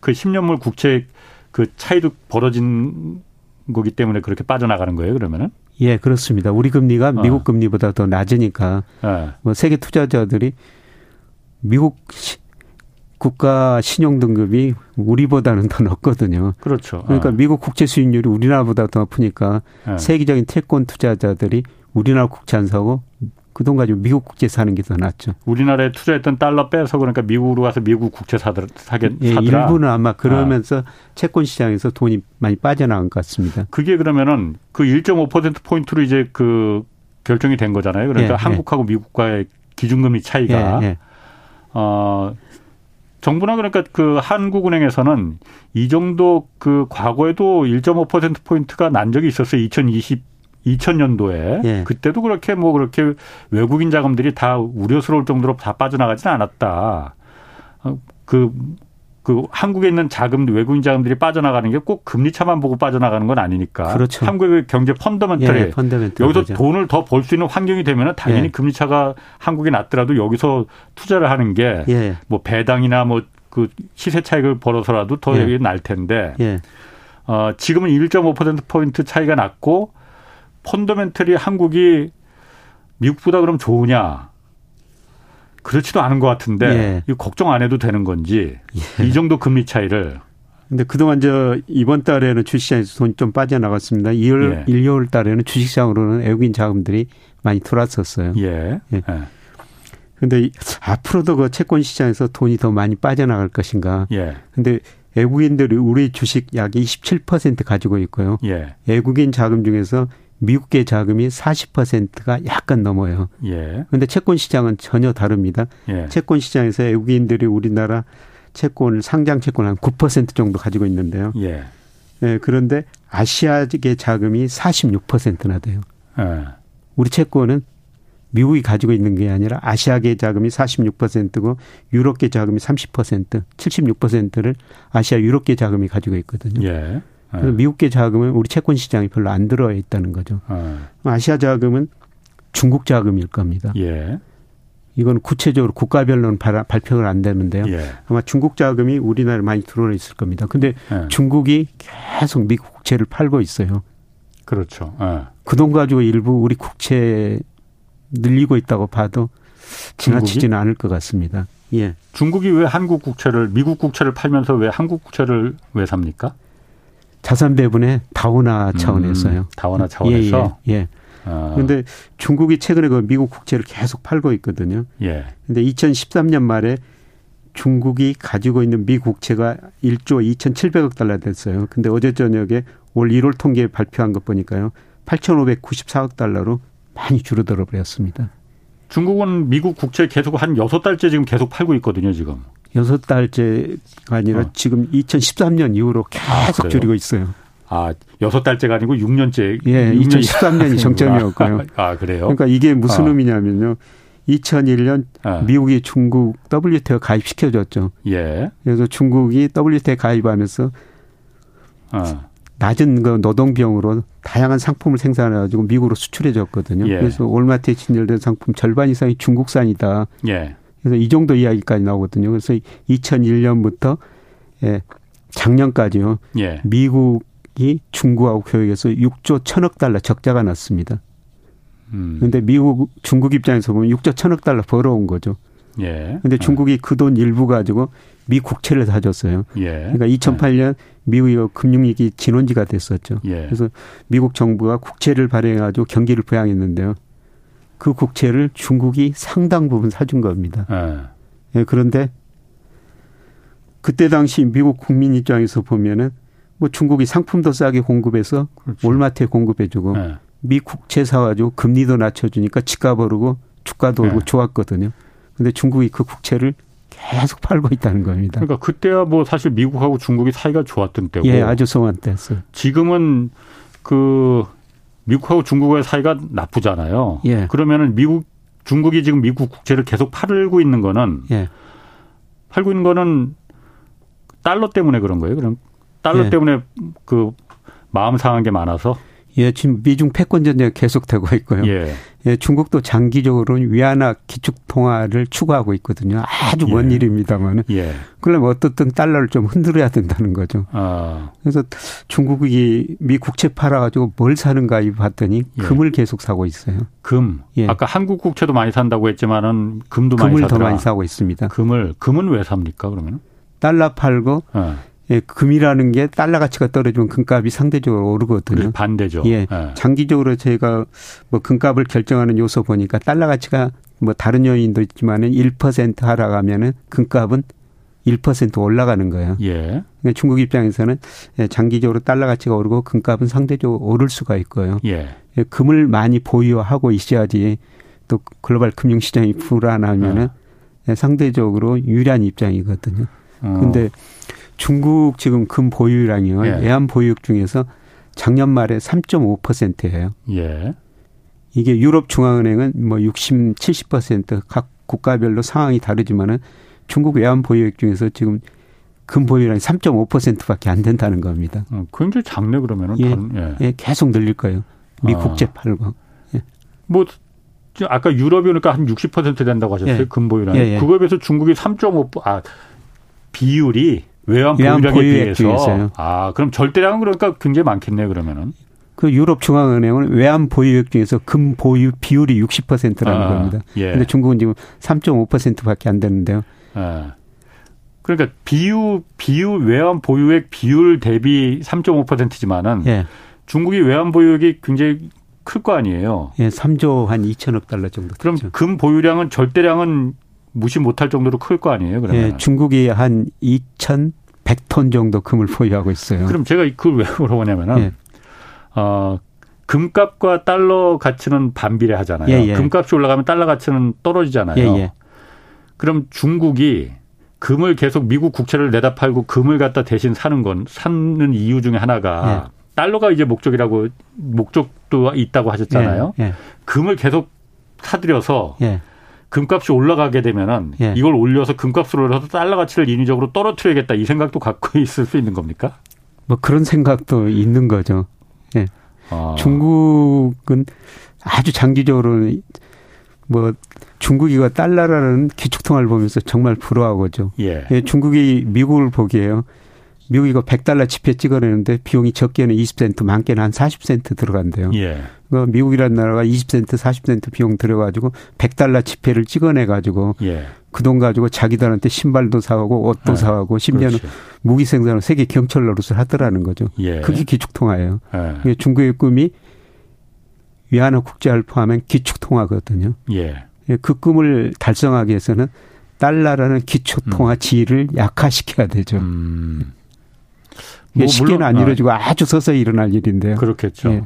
그 10년물 국채 그 차이도 벌어진 거기 때문에 그렇게 빠져나가는 거예요, 그러면은? 예, 그렇습니다. 우리 금리가 어. 미국 금리보다 더 낮으니까 예. 뭐 세계 투자자들이 미국 시, 국가 신용 등급이 우리보다는 더 높거든요. 그렇죠. 그러니까 어. 미국 국채 수익률이 우리나라보다 더 높으니까 예. 세계적인 태권 투자자들이 우리나라 국채 안 사고 그 돈 가지고 미국 국채 사는 게 더 낫죠. 우리나라에 투자했던 달러 빼서 그러니까 미국으로 가서 미국 국채 사들, 사게 예, 사더라. 일부는 아마 그러면서 아. 채권 시장에서 돈이 많이 빠져나간 것 같습니다. 그게 그러면은 그 1.5% 포인트로 이제 그 결정이 된 거잖아요. 그러니까 예, 예. 한국하고 예. 미국과의 기준금리 차이가 예, 예, 어 정부나 그러니까 그 한국은행에서는 이 정도 그 과거에도 1.5% 포인트가 난 적이 있었어요. 2020 2000년도에 예. 그때도 그렇게 뭐 그렇게 외국인 자금들이 다 우려스러울 정도로 다 빠져나가지는 않았다. 어, 그 그 한국에 있는 자금 외국인 자금들이 빠져나가는 게 꼭 금리 차만 보고 빠져나가는 건 아니니까. 그렇죠. 한국의 경제 펀더멘털이 예, 펀더멘털 여기서 거죠. 돈을 더 벌 수 있는 환경이 되면은 당연히 예. 금리 차가 한국에 낮더라도 여기서 투자를 하는 게뭐 예. 배당이나 뭐 그 시세 차익을 벌어서라도 더 예. 날 텐데. 예. 어, 지금은 1.5% 포인트 차이가 났고 펀더멘털이 한국이 미국보다 그럼 좋으냐? 그렇지도 않은 것 같은데 예. 이거 걱정 안 해도 되는 건지 예. 이 정도 금리 차이를 근데 그동안 저 이번 달에는 주식시장에서 돈이 좀 빠져나갔습니다. 2월, 예. 1, 2월 달에는 주식시장으로는 외국인 자금들이 많이 들어왔었어요. 예. 예. 근데 앞으로도 그 채권 시장에서 돈이 더 많이 빠져나갈 것인가. 예. 근데 외국인들이 우리 주식 약 27% 가지고 있고요. 예. 외국인 자금 중에서 미국계 자금이 40%가 약간 넘어요. 예. 근데 채권 시장은 전혀 다릅니다. 예. 채권 시장에서 외국인들이 우리나라 채권을 상장 채권 한9% 정도 가지고 있는데요. 예. 예 그런데 아시아계 자금이 46%나 돼요. 예. 우리 채권은 미국이 가지고 있는 게 아니라 아시아계 자금이 46%고 유럽계 자금이 30%, 76%를 아시아 유럽계 자금이 가지고 있거든요. 예. 그래서 네. 미국계 자금은 우리 채권 시장이 별로 안 들어와 있다는 거죠. 네. 아시아 자금은 중국 자금일 겁니다. 예. 이건 구체적으로 국가별로는 발표가 안 되는데요. 예. 아마 중국 자금이 우리나라에 많이 들어와 있을 겁니다. 근데 예. 중국이 계속 미국 국채를 팔고 있어요. 그렇죠. 예. 그돈 가지고 일부 우리 국채 늘리고 있다고 봐도 지나치지는 않을 것 같습니다. 예. 중국이 왜 한국 국채를 미국 국채를 팔면서 왜 한국 국채를 왜 삽니까? 자산 배분의 다원화 음, 차원에서요. 음, 다원화 차원에서. 예. 예. 그런데 아. 중국이 최근에 그 미국 국채를 계속 팔고 있거든요. 예. 근데 2013년 말에 중국이 가지고 있는 미 국채가 1조 2,700억 달러 됐어요. 근데 어제 저녁에 올 1월 통계 발표한 것 보니까요. 8,594억 달러로 많이 줄어들어 버렸습니다. 중국은 미국 국채 계속 한 여섯 달째 지금 계속 팔고 있거든요, 지금. 여섯 달째가 아니라 어. 지금 2013년 이후로 계속 아, 줄이고 있어요. 아, 여섯 달째가 아니고 6년째. 예, 2013년이 정점이었고요. 아, 그래요? 그러니까 이게 무슨 아. 의미냐면요. 2001년 아. 미국이 중국 WTO 가입시켜줬죠. 예. 그래서 중국이 WTO 가입하면서 아. 낮은 그 노동 비용으로 다양한 상품을 생산해 가지고 미국으로 수출해 줬거든요. 예. 그래서 올마트에 진열된 상품 절반 이상이 중국산이다. 예. 그래서 이 정도 이야기까지 나오거든요. 그래서 2001년부터 예, 작년까지요. 예. 미국이 중국하고 교역해서 6조 천억 달러 적자가 났습니다. 음. 근데 미국 중국 입장에서 보면 6조 천억 달러 벌어온 거죠. 예. 근데 중국이 그 돈 일부 가지고 미 국채를 사줬어요. 예. 그러니까 2008년 미국이 금융위기 진원지가 됐었죠. 예. 그래서 미국 정부가 국채를 발행해 가지고 경기를 부양했는데요. 그 국채를 중국이 상당 부분 사준 겁니다. 네. 예, 그런데 그때 당시 미국 국민 입장에서 보면은 뭐 중국이 상품도 싸게 공급해서 그렇죠. 월마트에 공급해주고 네. 미 국채 사가지고 금리도 낮춰주니까 집값 오르고 주가도 오르고 네. 좋았거든요. 근데 중국이 그 국채를 계속 팔고 있다는 겁니다. 그러니까 그때야 뭐 사실 미국하고 중국이 사이가 좋았던 때고. 예, 아주 성한 때였어요. 지금은 그 미국하고 중국의 사이가 나쁘잖아요. 예. 그러면은 미국 중국이 지금 미국 국채를 계속 팔고 있는 거는 예. 팔고 있는 거는 달러 때문에 그런 거예요. 그럼 달러 예. 때문에 그 마음 상한 게 많아서 예, 지금 미중 패권 전쟁이 계속되고 있고요. 예. 예, 중국도 장기적으로는 위안화 기축 통화를 추구하고 있거든요. 아주 먼 예. 일입니다만은. 예. 그러면 어떻든 달러를 좀 흔들어야 된다는 거죠. 아. 그래서 중국이 미 국채 팔아가지고 뭘 사는가 봤더니 예. 금을 계속 사고 있어요. 금. 예. 아까 한국 국채도 많이 산다고 했지만은 금도 많이 사더라. 금을 더 많이 사고 있습니다. 금을 금은 왜 삽니까 그러면? 달러 팔고 어. 예, 금이라는 게 달러 가치가 떨어지면 금값이 상대적으로 오르거든요. 반대죠. 예. 예. 장기적으로 제가 뭐 금값을 결정하는 요소 보니까 달러 가치가 뭐 다른 요인도 있지만은 1% 하락하면은 금값은 1% 올라가는 거예요. 예. 그러니까 중국 입장에서는 예, 장기적으로 달러 가치가 오르고 금값은 상대적으로 오를 수가 있고요. 예. 예. 금을 많이 보유하고 있어야지 또 글로벌 금융 시장이 불안하면은 예. 상대적으로 유리한 입장이거든요. 어. 근데 중국 지금 금 보유량이요. 예. 외환 보유액 중에서 작년 말에 3.5%예요. 예. 이게 유럽 중앙은행은 뭐 60, 70%각 국가별로 상황이 다르지만은 중국 외환 보유액 중에서 지금 금 보유량이 3.5%밖에 안 된다는 겁니다. 어, 굉장히 작네 그러면은. 예, 예. 예 계속 늘릴 거예요. 미 아. 국제 팔고. 예. 뭐 아까 유럽이 그러니까 한 60% 된다고 하셨어요. 예. 금 보유량. 예, 예. 그거에 비해서 중국이 3.5 아 비율이 외환 보유량에 비해서 비해서요. 아 그럼 절대량은 그러니까 굉장히 많겠네요 그러면은. 그 유럽 중앙은행은 외환 보유액 중에서 금 보유 비율이 60%라는 아, 겁니다. 예. 근데 중국은 지금 3.5%밖에 안 되는데요. 아. 그러니까 비율 비율 외환 보유액 비율 대비 3.5%지만은 예. 중국이 외환 보유액이 굉장히 클 거 아니에요. 예, 3조 한 2천억 달러 정도. 그럼 됐죠. 금 보유량은 절대량은 무시 못할 정도로 클 거 아니에요, 그러면? 예, 중국이 한 2,100톤 정도 금을 보유하고 있어요. 그럼 제가 그걸 왜 물어보냐면은 예. 어, 금값과 달러 가치는 반비례 하잖아요. 예, 예. 금값이 올라가면 달러 가치는 떨어지잖아요. 예, 예. 그럼 중국이 금을 계속 미국 국채를 내다 팔고 금을 갖다 대신 사는 건 사는 이유 중에 하나가 예. 달러가 이제 목적이라고 목적도 있다고 하셨잖아요. 예, 금을 계속 사들여서 금값이 올라가게 되면은 이걸 올려서 금값을 올려서 달러 가치를 인위적으로 떨어뜨려야겠다 이 생각도 갖고 있을 수 있는 겁니까? 뭐 그런 생각도 있는 거죠. 예. 아. 중국은 아주 장기적으로 뭐 중국이가 달러라는 기축통화를 보면서 정말 부러워하고죠. 예. 예. 중국이 미국을 보기에요. 미국이 이거 100달러 지폐 찍어내는데 비용이 적게는 20센트, 많게는 한 40센트 들어간대요. 예. 그 미국이라는 나라가 20센트, 40센트 비용 들어가지고 100달러 지폐를 찍어내가지고 예. 그돈 가지고 자기들한테 신발도 사오고 옷도 네. 사오고 심지어는 그렇지. 무기 생산을 세계 경찰 노릇을 하더라는 거죠. 예. 그게 기축통화예요. 예. 중국의 꿈이 위안화 국제화를 포함한 기축통화거든요. 예. 예. 그 꿈을 달성하기 위해서는 달러라는 기축통화 음. 지위를 약화시켜야 되죠. 음. 뭐 쉽게는 안 아. 이루어지고 아. 주 서서히 일어날 일인데요. 그렇겠죠. 예.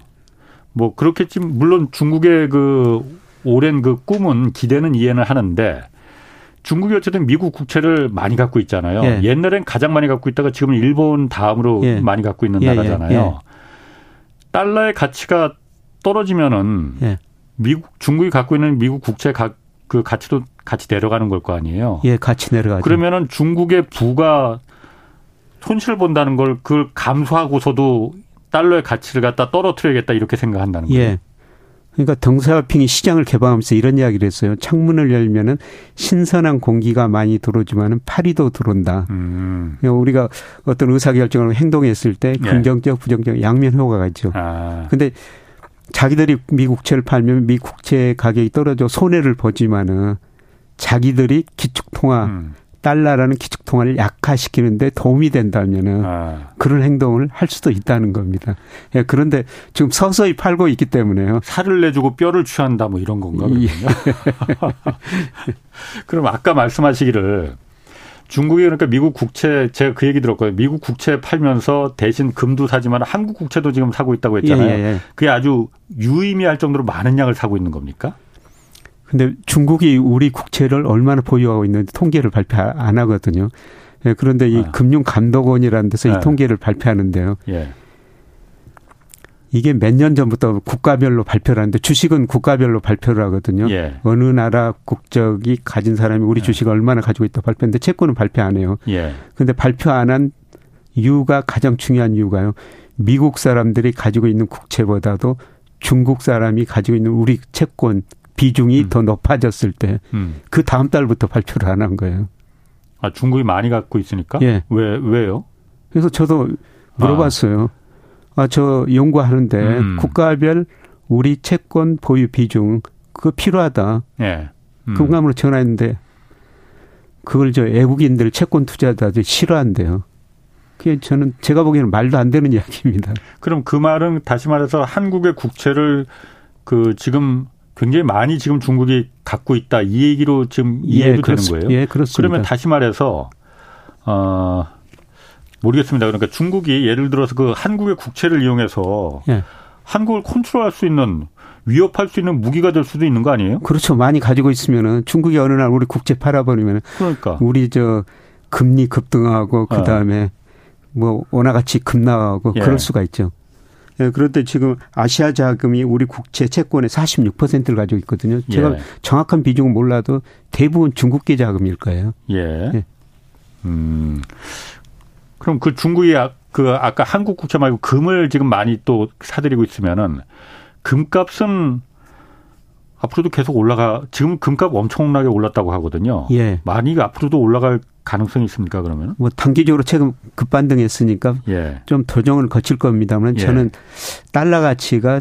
뭐 그렇겠지. 물론 중국의 그 오랜 그 꿈은 기대는 이해는 하는데 중국이 어쨌든 미국 국채를 많이 갖고 있잖아요. 예. 옛날엔 가장 많이 갖고 있다가 지금은 일본 다음으로 예. 많이 갖고 있는 예, 예 나라잖아요. 예. 달러의 가치가 떨어지면은 예. 미국 중국이 갖고 있는 미국 국채 가, 그 가치도 같이 내려가는 걸 거 아니에요. 예, 같이 내려가죠. 그러면은 중국의 부가 손실 본다는 걸 그걸 감수하고서도 달러의 가치를 갖다 떨어뜨려야겠다 이렇게 생각한다는 거예요. 예. 그러니까 덩사핑이 시장을 개방하면서 이런 이야기를 했어요. 창문을 열면은 신선한 공기가 많이 들어오지만은 파리도 들어온다. 음. 그러니까 우리가 어떤 의사결정을 행동했을 때 예. 긍정적, 부정적 양면 효과가 있죠. 아. 근데 자기들이 미국채를 팔면 미국채 가격이 떨어져 손해를 보지만은 자기들이 기축통화 음. 달러라는 기축통화를 약화시키는데 도움이 된다면은 아. 그런 행동을 할 수도 있다는 겁니다. 예, 그런데 지금 서서히 팔고 있기 때문에요. 살을 내주고 뼈를 취한다 뭐 이런 건가 요 예. 그럼 아까 말씀하시기를 중국이 그러니까 미국 국채 제가 그 얘기 들었거든요. 미국 국채 팔면서 대신 금도 사지만 한국 국채도 지금 사고 있다고 했잖아요. 예, 예, 예. 그게 아주 유의미할 정도로 많은 양을 사고 있는 겁니까? 근데 중국이 우리 국채를 얼마나 보유하고 있는지 통계를 발표 안 하거든요. 예, 그런데 이 아. 금융감독원이라는 데서 네. 이 통계를 발표하는데요. 예. 이게 몇 년 전부터 국가별로 발표를 하는데 주식은 국가별로 발표를 하거든요. 예. 어느 나라 국적이 가진 사람이 우리 예. 주식을 얼마나 가지고 있다 발표인데 채권은 발표 안 해요. 예. 근데 발표 안 한 이유가 가장 중요한 이유가요. 미국 사람들이 가지고 있는 국채보다도 중국 사람이 가지고 있는 우리 채권 비중이 음. 더 높아졌을 때그 음. 그 다음 달부터 발표를 안 한 거예요. 아 중국이 많이 갖고 있으니까? 예. 왜 왜요? 그래서 저도 물어봤어요. 아저 연구하는데 음. 국가별 우리 채권 보유 비중 그거 필요하다. 예. 음. 금감으로 전화했는데 그걸 저 외국인들 채권 투자자들 싫어한대요. 그게 저는 제가 보기에는 말도 안 되는 이야기입니다. 그럼 그 말은 다시 말해서 한국의 국채를 그 지금 굉장히 많이 지금 중국이 갖고 있다 이 얘기로 지금 이해도 예, 되는 거예요. 예, 그렇습니다. 그러면 다시 말해서 어 모르겠습니다. 그러니까 중국이 예를 들어서 그 한국의 국채를 이용해서 예. 한국을 컨트롤할 수 있는 위협할 수 있는 무기가 될 수도 있는 거 아니에요? 그렇죠. 많이 가지고 있으면은 중국이 어느 날 우리 국채 팔아버리면 그러니까 우리 저 금리 급등하고 그 다음에 어. 뭐 원화가치 급락하고 예. 그럴 수가 있죠. 예, 그런데 지금 아시아 자금이 우리 국채 채권의 46%를 가지고 있거든요. 제가 예. 정확한 비중은 몰라도 대부분 중국계 자금일 거예요. 예. 예. 음. 그럼 그 중국이 아, 그 아까 한국 국채 말고 금을 지금 많이 또 사들이고 있으면은 금값은 앞으로도 계속 올라가 지금 금값 엄청나게 올랐다고 하거든요. 예. 많이 앞으로도 올라갈 가능성이 있습니까 그러면? 뭐 단기적으로 최근 급반등했으니까 예. 좀 도정을 거칠 겁니다만 예. 저는 달러 가치가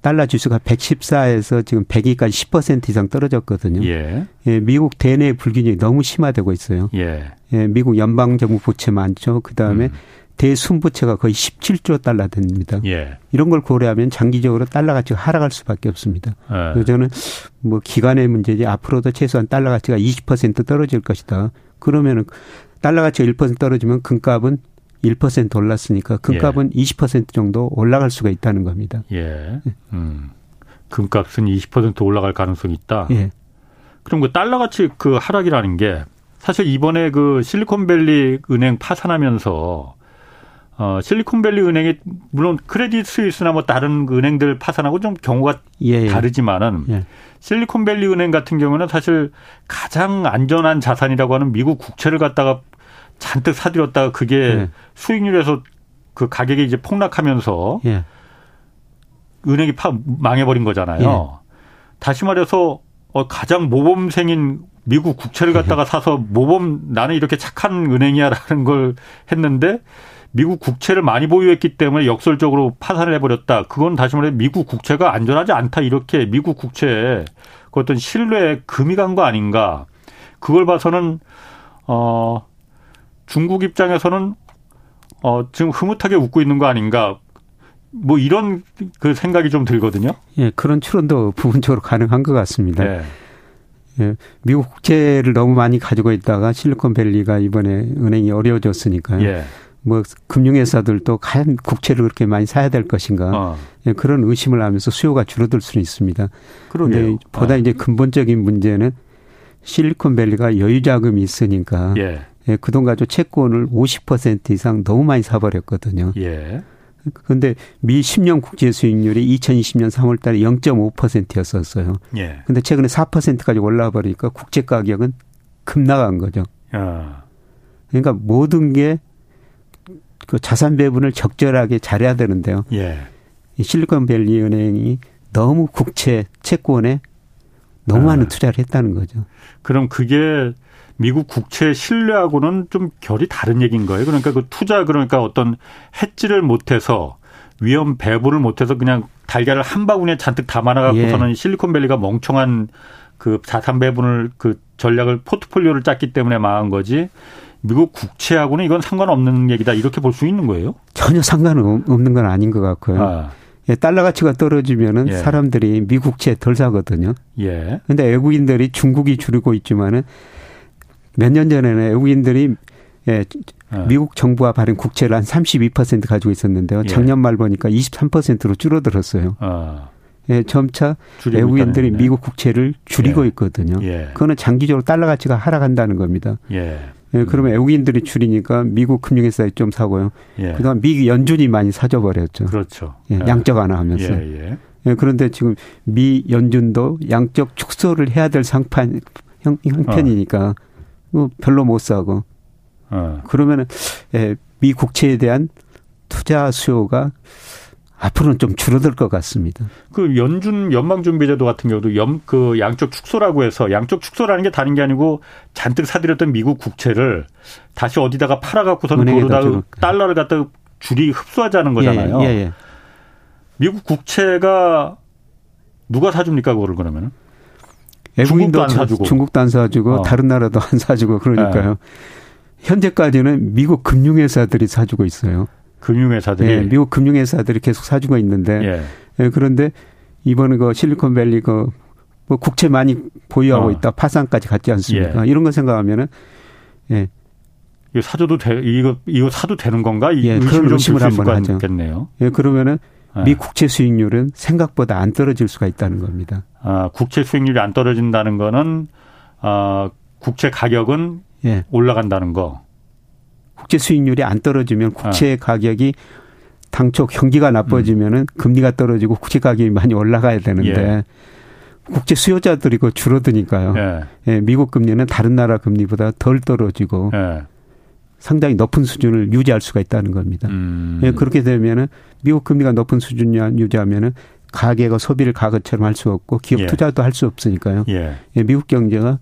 달러 지수가 114에서 지금 102까지 10% 이상 떨어졌거든요. 예. 예 미국 대내 불균형이 너무 심화되고 있어요. 예. 예 미국 연방 정부 부채 많죠. 그다음에 음. 대순부채가 거의 17조 달러 됩니다. 예. 이런 걸 고려하면 장기적으로 달러 가치가 하락할 수밖에 없습니다. 예. 그래서 저는 뭐 기간의 문제지 앞으로도 최소한 달러 가치가 20% 떨어질 것이다. 그러면은 달러 가치가 1% 떨어지면 금값은 1% 올랐으니까 금값은 예. 20% 정도 올라갈 수가 있다는 겁니다. 예. 음. 금값은 20% 올라갈 가능성이 있다. 예. 그럼 그 달러 가치 그 하락이라는 게 사실 이번에 그 실리콘밸리 은행 파산하면서 어 실리콘밸리 은행이 물론 크레딧 스위스나 뭐 다른 그 은행들 파산하고 좀 경우가 예, 예. 다르지만은 예. 실리콘밸리 은행 같은 경우는 사실 가장 안전한 자산이라고 하는 미국 국채를 갖다가 잔뜩 사들였다가 그게 예. 수익률에서 그 가격이 이제 폭락하면서 예. 은행이 파 망해버린 거잖아요. 예. 다시 말해서 어, 가장 모범생인 미국 국채를 갖다가 예. 사서 모범 나는 이렇게 착한 은행이야라는 걸 했는데 미국 국채를 많이 보유했기 때문에 역설적으로 파산을 해버렸다. 그건 다시 말해 미국 국채가 안전하지 않다. 이렇게 미국 국채에 그 어떤 신뢰에 금이 간 거 아닌가. 그걸 봐서는 어 중국 입장에서는 어 지금 흐뭇하게 웃고 있는 거 아닌가. 뭐 이런 그 생각이 좀 들거든요. 예, 그런 추론도 부분적으로 가능한 것 같습니다. 예. 예, 미국 국채를 너무 많이 가지고 있다가 실리콘밸리가 이번에 은행이 어려워졌으니까요. 예. 뭐 금융회사들도 과연 국채를 그렇게 많이 사야 될 것인가 어. 예, 그런 의심을 하면서 수요가 줄어들 수는 있습니다. 그런데 보다 어. 이제 근본적인 문제는 실리콘밸리가 여유 자금이 있으니까 예. 예, 그동 가지고 채권을 50% 이상 너무 많이 사버렸거든요. 예. 근데 미 10년 국제 수익률이 2020년 3월 달에 0.5%였었어요. 예. 근데 최근에 4%까지 올라와 버리니까 국채 가격은 급 나간 거죠. 아. 그러니까 모든 게 그 자산 배분을 적절하게 잘해야 되는데요. 예. 이 실리콘밸리 은행이 너무 국채 채권에 너무 많은 아. 투자를 했다는 거죠. 그럼 그게 미국 국채 신뢰하고는 좀 결이 다른 얘기인 거예요. 그러니까 그 투자 그러니까 어떤 해지를 못해서 위험 배분을 못해서 그냥 달걀을 한 바구니에 잔뜩 담아놔갖고서는 예. 실리콘밸리가 멍청한 그 자산 배분을 그 전략을 포트폴리오를 짰기 때문에 망한 거지. 미국 국채하고는 이건 상관없는 얘기다 이렇게 볼 수 있는 거예요? 전혀 상관없는 건 아닌 것 같고요. 아. 예, 달러 가치가 떨어지면은 예. 사람들이 미국채 덜 사거든요. 예. 근데 외국인들이 중국이 줄이고 있지만은 몇 년 전에는 외국인들이 예, 아. 미국 정부가 발행 국채를 한 32% 가지고 있었는데요. 예. 작년 말 보니까 23%로 줄어들었어요. 아. 예, 점차 외국인들이 미국 국채를 줄이고 예. 있거든요. 예. 그거는 장기적으로 달러 가치가 하락한다는 겁니다. 예. 예, 그러면 외국인들이 줄이니까 미국 금융회사에 좀 사고요. 예. 그다음 미 연준이 많이 사줘 버렸죠. 그렇죠. 예, 양적 하나 하면서. 예, 예. 예, 그런데 지금 미 연준도 양적 축소를 해야 될 상판 형, 형편이니까 어. 별로 못 사고. 어. 그러면은 예, 미 국채에 대한 투자 수요가 앞으로는 좀 줄어들 것 같습니다. 그 연준 연방준비제도 같은 경우도 연, 그 양적 축소라고 해서 양적 축소라는 게 다른 게 아니고 잔뜩 사들였던 미국 국채를 다시 어디다가 팔아갖고서는 그거다 달러를 갖다 줄이 흡수하자는 거잖아요. 예, 예, 예. 미국 국채가 누가 사줍니까 그거를 그러면은? 중국도 안 사주고 중국도 안 사주고 어. 다른 나라도 안 사주고 그러니까요. 네. 현재까지는 미국 금융회사들이 사주고 있어요. 금융회사들이 예, 미국 금융회사들이 계속 사주고 있는데 예. 예, 그런데 이번에 그 실리콘밸리 그 뭐 국채 많이 보유하고 어. 있다 파산까지 갔지 않습니까? 예. 이런 거 생각하면은 예. 이거 사줘도 돼 이거 이거 사도 되는 건가? 예, 그런 의심을 한번 하죠. 겠네요. 예, 그러면은 예. 미 국채 수익률은 생각보다 안 떨어질 수가 있다는 겁니다. 아, 국채 수익률이 안 떨어진다는 거는 아, 국채 가격은 예. 올라간다는 거. 국제 수익률이 안 떨어지면 국채 어. 가격이 당초 경기가 나빠지면은 음. 금리가 떨어지고 국채 가격이 많이 올라가야 되는데 예. 국제 수요자들이 그 줄어드니까요. 예. 예. 미국 금리는 다른 나라 금리보다 덜 떨어지고 예. 상당히 높은 수준을 유지할 수가 있다는 겁니다. 음. 예, 그렇게 되면은 미국 금리가 높은 수준 유지하면은 가계가 소비를 가것처럼 할 수 없고 기업 예. 투자도 할 수 없으니까요. 예. 예, 미국 경제가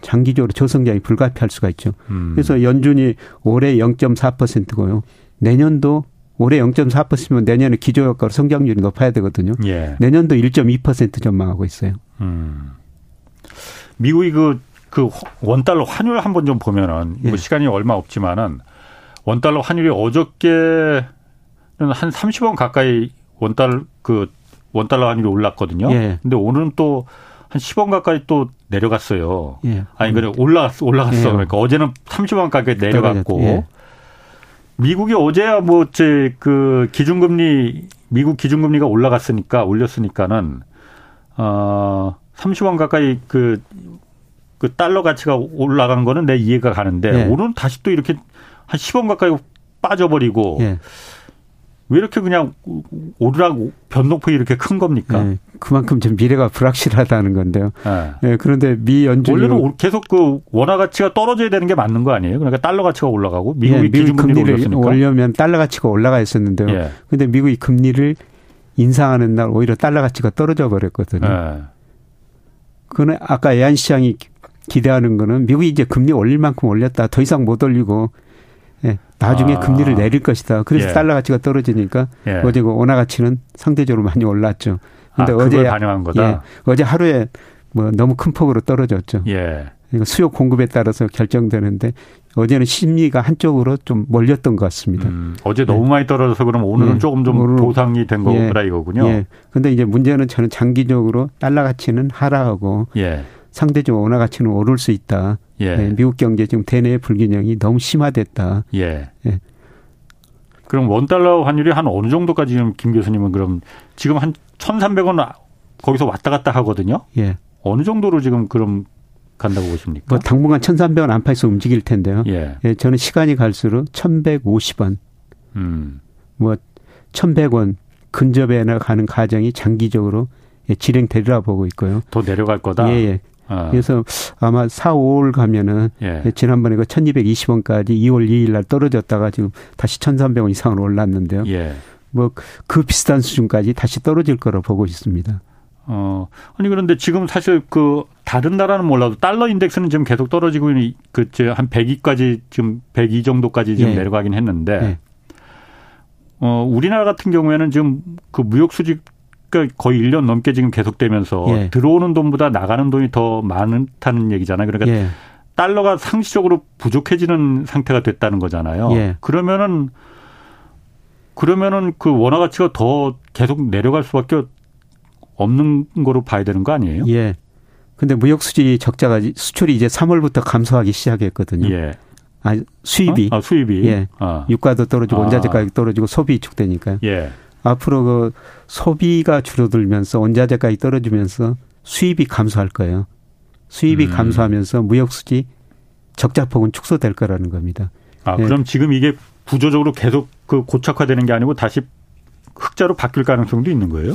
장기적으로 저성장이 불가피할 수가 있죠. 음. 그래서 연준이 올해 0.4%고요. 내년도 올해 0.4%면 내년에 기조효과로 성장률이 높아야 되거든요. 예. 내년도 1.2% 전망하고 있어요. 음. 미국이 그, 그 원달러 환율 한번 좀 보면은 예. 뭐 시간이 얼마 없지만은 원달러 환율이 어저께는 한 30원 가까이 원달 그 원달러 환율이 올랐거든요. 예. 근데 오늘은 또 한 10원 가까이 또 내려갔어요. 예. 아니 그래 올라갔어 올라갔어. 예. 그러니까 어제는 30원 가까이 내려갔고 예. 미국이 어제야 뭐제그 기준금리 미국 기준금리가 올라갔으니까 올렸으니까는 어 30원 가까이 그, 그 달러 가치가 올라간 거는 내 이해가 가는데 예. 오늘은 다시 또 이렇게 한 10원 가까이 빠져버리고 예. 왜 이렇게 그냥 오르락 변동폭이 이렇게 큰 겁니까? 네, 그만큼 좀 미래가 불확실하다는 건데요. 네. 네 그런데 미 연준이 원래는 계속 그 원화 가치가 떨어져야 되는 게 맞는 거 아니에요? 그러니까 달러 가치가 올라가고 미국이 네, 미국 금리를 올려면 달러 가치가 올라가 있었는데요. 예. 근데 미국이 금리를 인상하는 날 오히려 달러 가치가 떨어져 버렸거든요. 예. 그는 아까 애한 시장이 기대하는 거는 미국이 이제 금리 올릴 만큼 올렸다. 더 이상 못 올리고 예, 나중에 아. 금리를 내릴 것이다. 그래서 예. 달러 가치가 떨어지니까 예. 어제 그 원화 가치는 상대적으로 많이 올랐죠. 근데 아, 어제 반영한 거다. 예, 어제 하루에 뭐 너무 큰 폭으로 떨어졌죠. 예. 그러니까 수요 공급에 따라서 결정되는데 어제는 심리가 한쪽으로 좀 몰렸던 것 같습니다. 음, 어제 너무 예. 많이 떨어져서 그럼 오늘은 예. 조금 좀 오늘, 보상이 된 거라 예. 이거군요. 예. 근데 이제 문제는 저는 장기적으로 달러 가치는 하락하고 예. 상대적 원화 가치는 오를 수 있다. 예. 네, 미국 경제 지금 대내 불균형이 너무 심화됐다. 예. 예. 그럼 원 달러 환율이 한 어느 정도까지 지금 김 교수님은 그럼 지금 한 1,300원 거기서 왔다 갔다 하거든요. 예. 어느 정도로 지금 그럼 간다고 보십니까? 뭐 당분간 1,300원 안팎에서 움직일 텐데요. 예. 예. 저는 시간이 갈수록 1,150원, 음. 뭐 1,100원 근접에 나가는 과정이 장기적으로 예, 진행되리라 보고 있고요. 더 내려갈 거다. 예, 예. 아. 그래서 아마 4, 5월 가면은 예. 지난번에 그 1220원까지 2월 2일 날 떨어졌다가 지금 다시 1300원 이상으로 올랐는데요. 예. 뭐그 비슷한 수준까지 다시 떨어질 거로 보고 있습니다. 어, 아니 그런데 지금 사실 그 다른 나라는 몰라도 달러 인덱스는 지금 계속 떨어지고 그한 102까지 지금 102 정도까지 지금 예. 내려가긴 했는데 예. 어, 우리나라 같은 경우에는 지금 그 무역 수직 그러니까 거의 1년 넘게 지금 계속되면서 예. 들어오는 돈보다 나가는 돈이 더 많다는 얘기잖아요. 그러니까 예. 달러가 상시적으로 부족해지는 상태가 됐다는 거잖아요. 예. 그러면은 그러면은 그 원화 가치가 더 계속 내려갈 수밖에 없는 거로 봐야 되는 거 아니에요? 예. 근데 무역 수지 적자가 수출이 이제 3월부터 감소하기 시작했거든요. 예. 아, 수입이. 어? 아, 수입이. 예. 아. 유가도 떨어지고 원자재 가격 떨어지고 소비 위축되니까요. 예. 앞으로 그 소비가 줄어들면서 원자재 가격이 떨어지면서 수입이 감소할 거예요. 수입이 음. 감소하면서 무역 수지 적자폭은 축소될 거라는 겁니다. 아, 네. 그럼 지금 이게 구조적으로 계속 그 고착화되는 게 아니고 다시 흑자로 바뀔 가능성도 있는 거예요?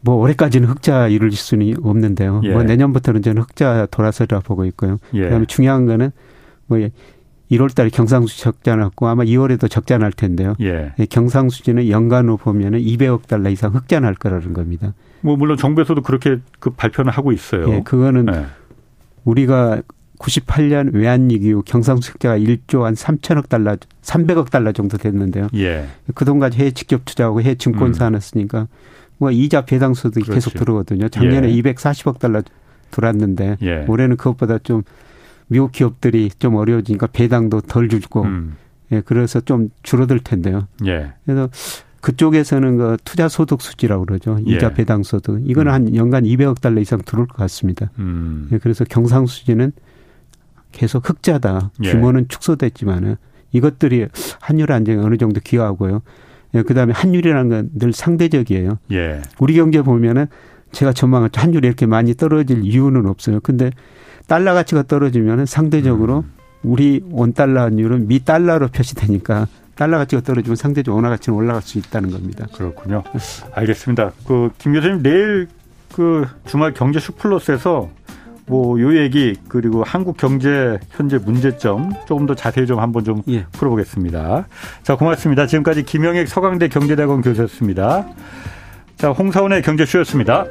뭐 올해까지는 흑자 이룰 수는 없는데요. 예. 뭐 내년부터는 저는 흑자 돌아서리라 보고 있고요. 예. 그다음에 중요한 거는 뭐 1월 달에 경상수지 적자 났고 아마 2월에도 적자 날 텐데요. 예. 예 경상수지는 연간으로 보면은 200억 달러 이상 흑자 날 거라는 겁니다. 뭐 물론 정부에서도 그렇게 그 발표는 하고 있어요. 예, 그거는 네. 우리가 98년 외환위기 이후 경상수지 적자가 1조 한 3천억 달러, 300억 달러 정도 됐는데요. 예. 그 돈까지 해외 직접 투자하고 해외 증권사 음. 놨으니까 뭐 이자 배당 소득이 그렇지. 계속 들어오거든요. 작년에 예. 240억 달러 들어왔는데 예. 올해는 그것보다 좀 미국 기업들이 좀 어려워지니까 배당도 덜 주고 음. 예, 그래서 좀 줄어들 텐데요. 예. 그래서 그쪽에서는 그 투자 소득 수지라고 그러죠. 이자 예. 배당 소득. 이거는 음. 한 연간 200억 달러 이상 들어올 것 같습니다. 음. 예, 그래서 경상 수지는 계속 흑자다. 예. 규모는 축소됐지만은 이것들이 환율 안정에 어느 정도 기여하고요. 예, 그다음에 환율이라는 건 늘 상대적이에요. 예. 우리 경제 보면은 제가 전망한 환율이 이렇게 많이 떨어질 이유는 없어요. 근데 달러 가치가 떨어지면 상대적으로 음. 우리 원달러 환율은 미 달러로 표시되니까 달러 가치가 떨어지면 상대적 원화 가치는 올라갈 수 있다는 겁니다. 그렇군요. 알겠습니다. 그 김 교수님 내일 그 주말 경제 슈플러스에서 뭐 요 얘기 그리고 한국 경제 현재 문제점 조금 더 자세히 좀 한번 좀 예. 풀어보겠습니다. 자, 고맙습니다. 지금까지 김영익 서강대 경제대학원 교수였습니다. 자, 홍사원의 경제쇼였습니다.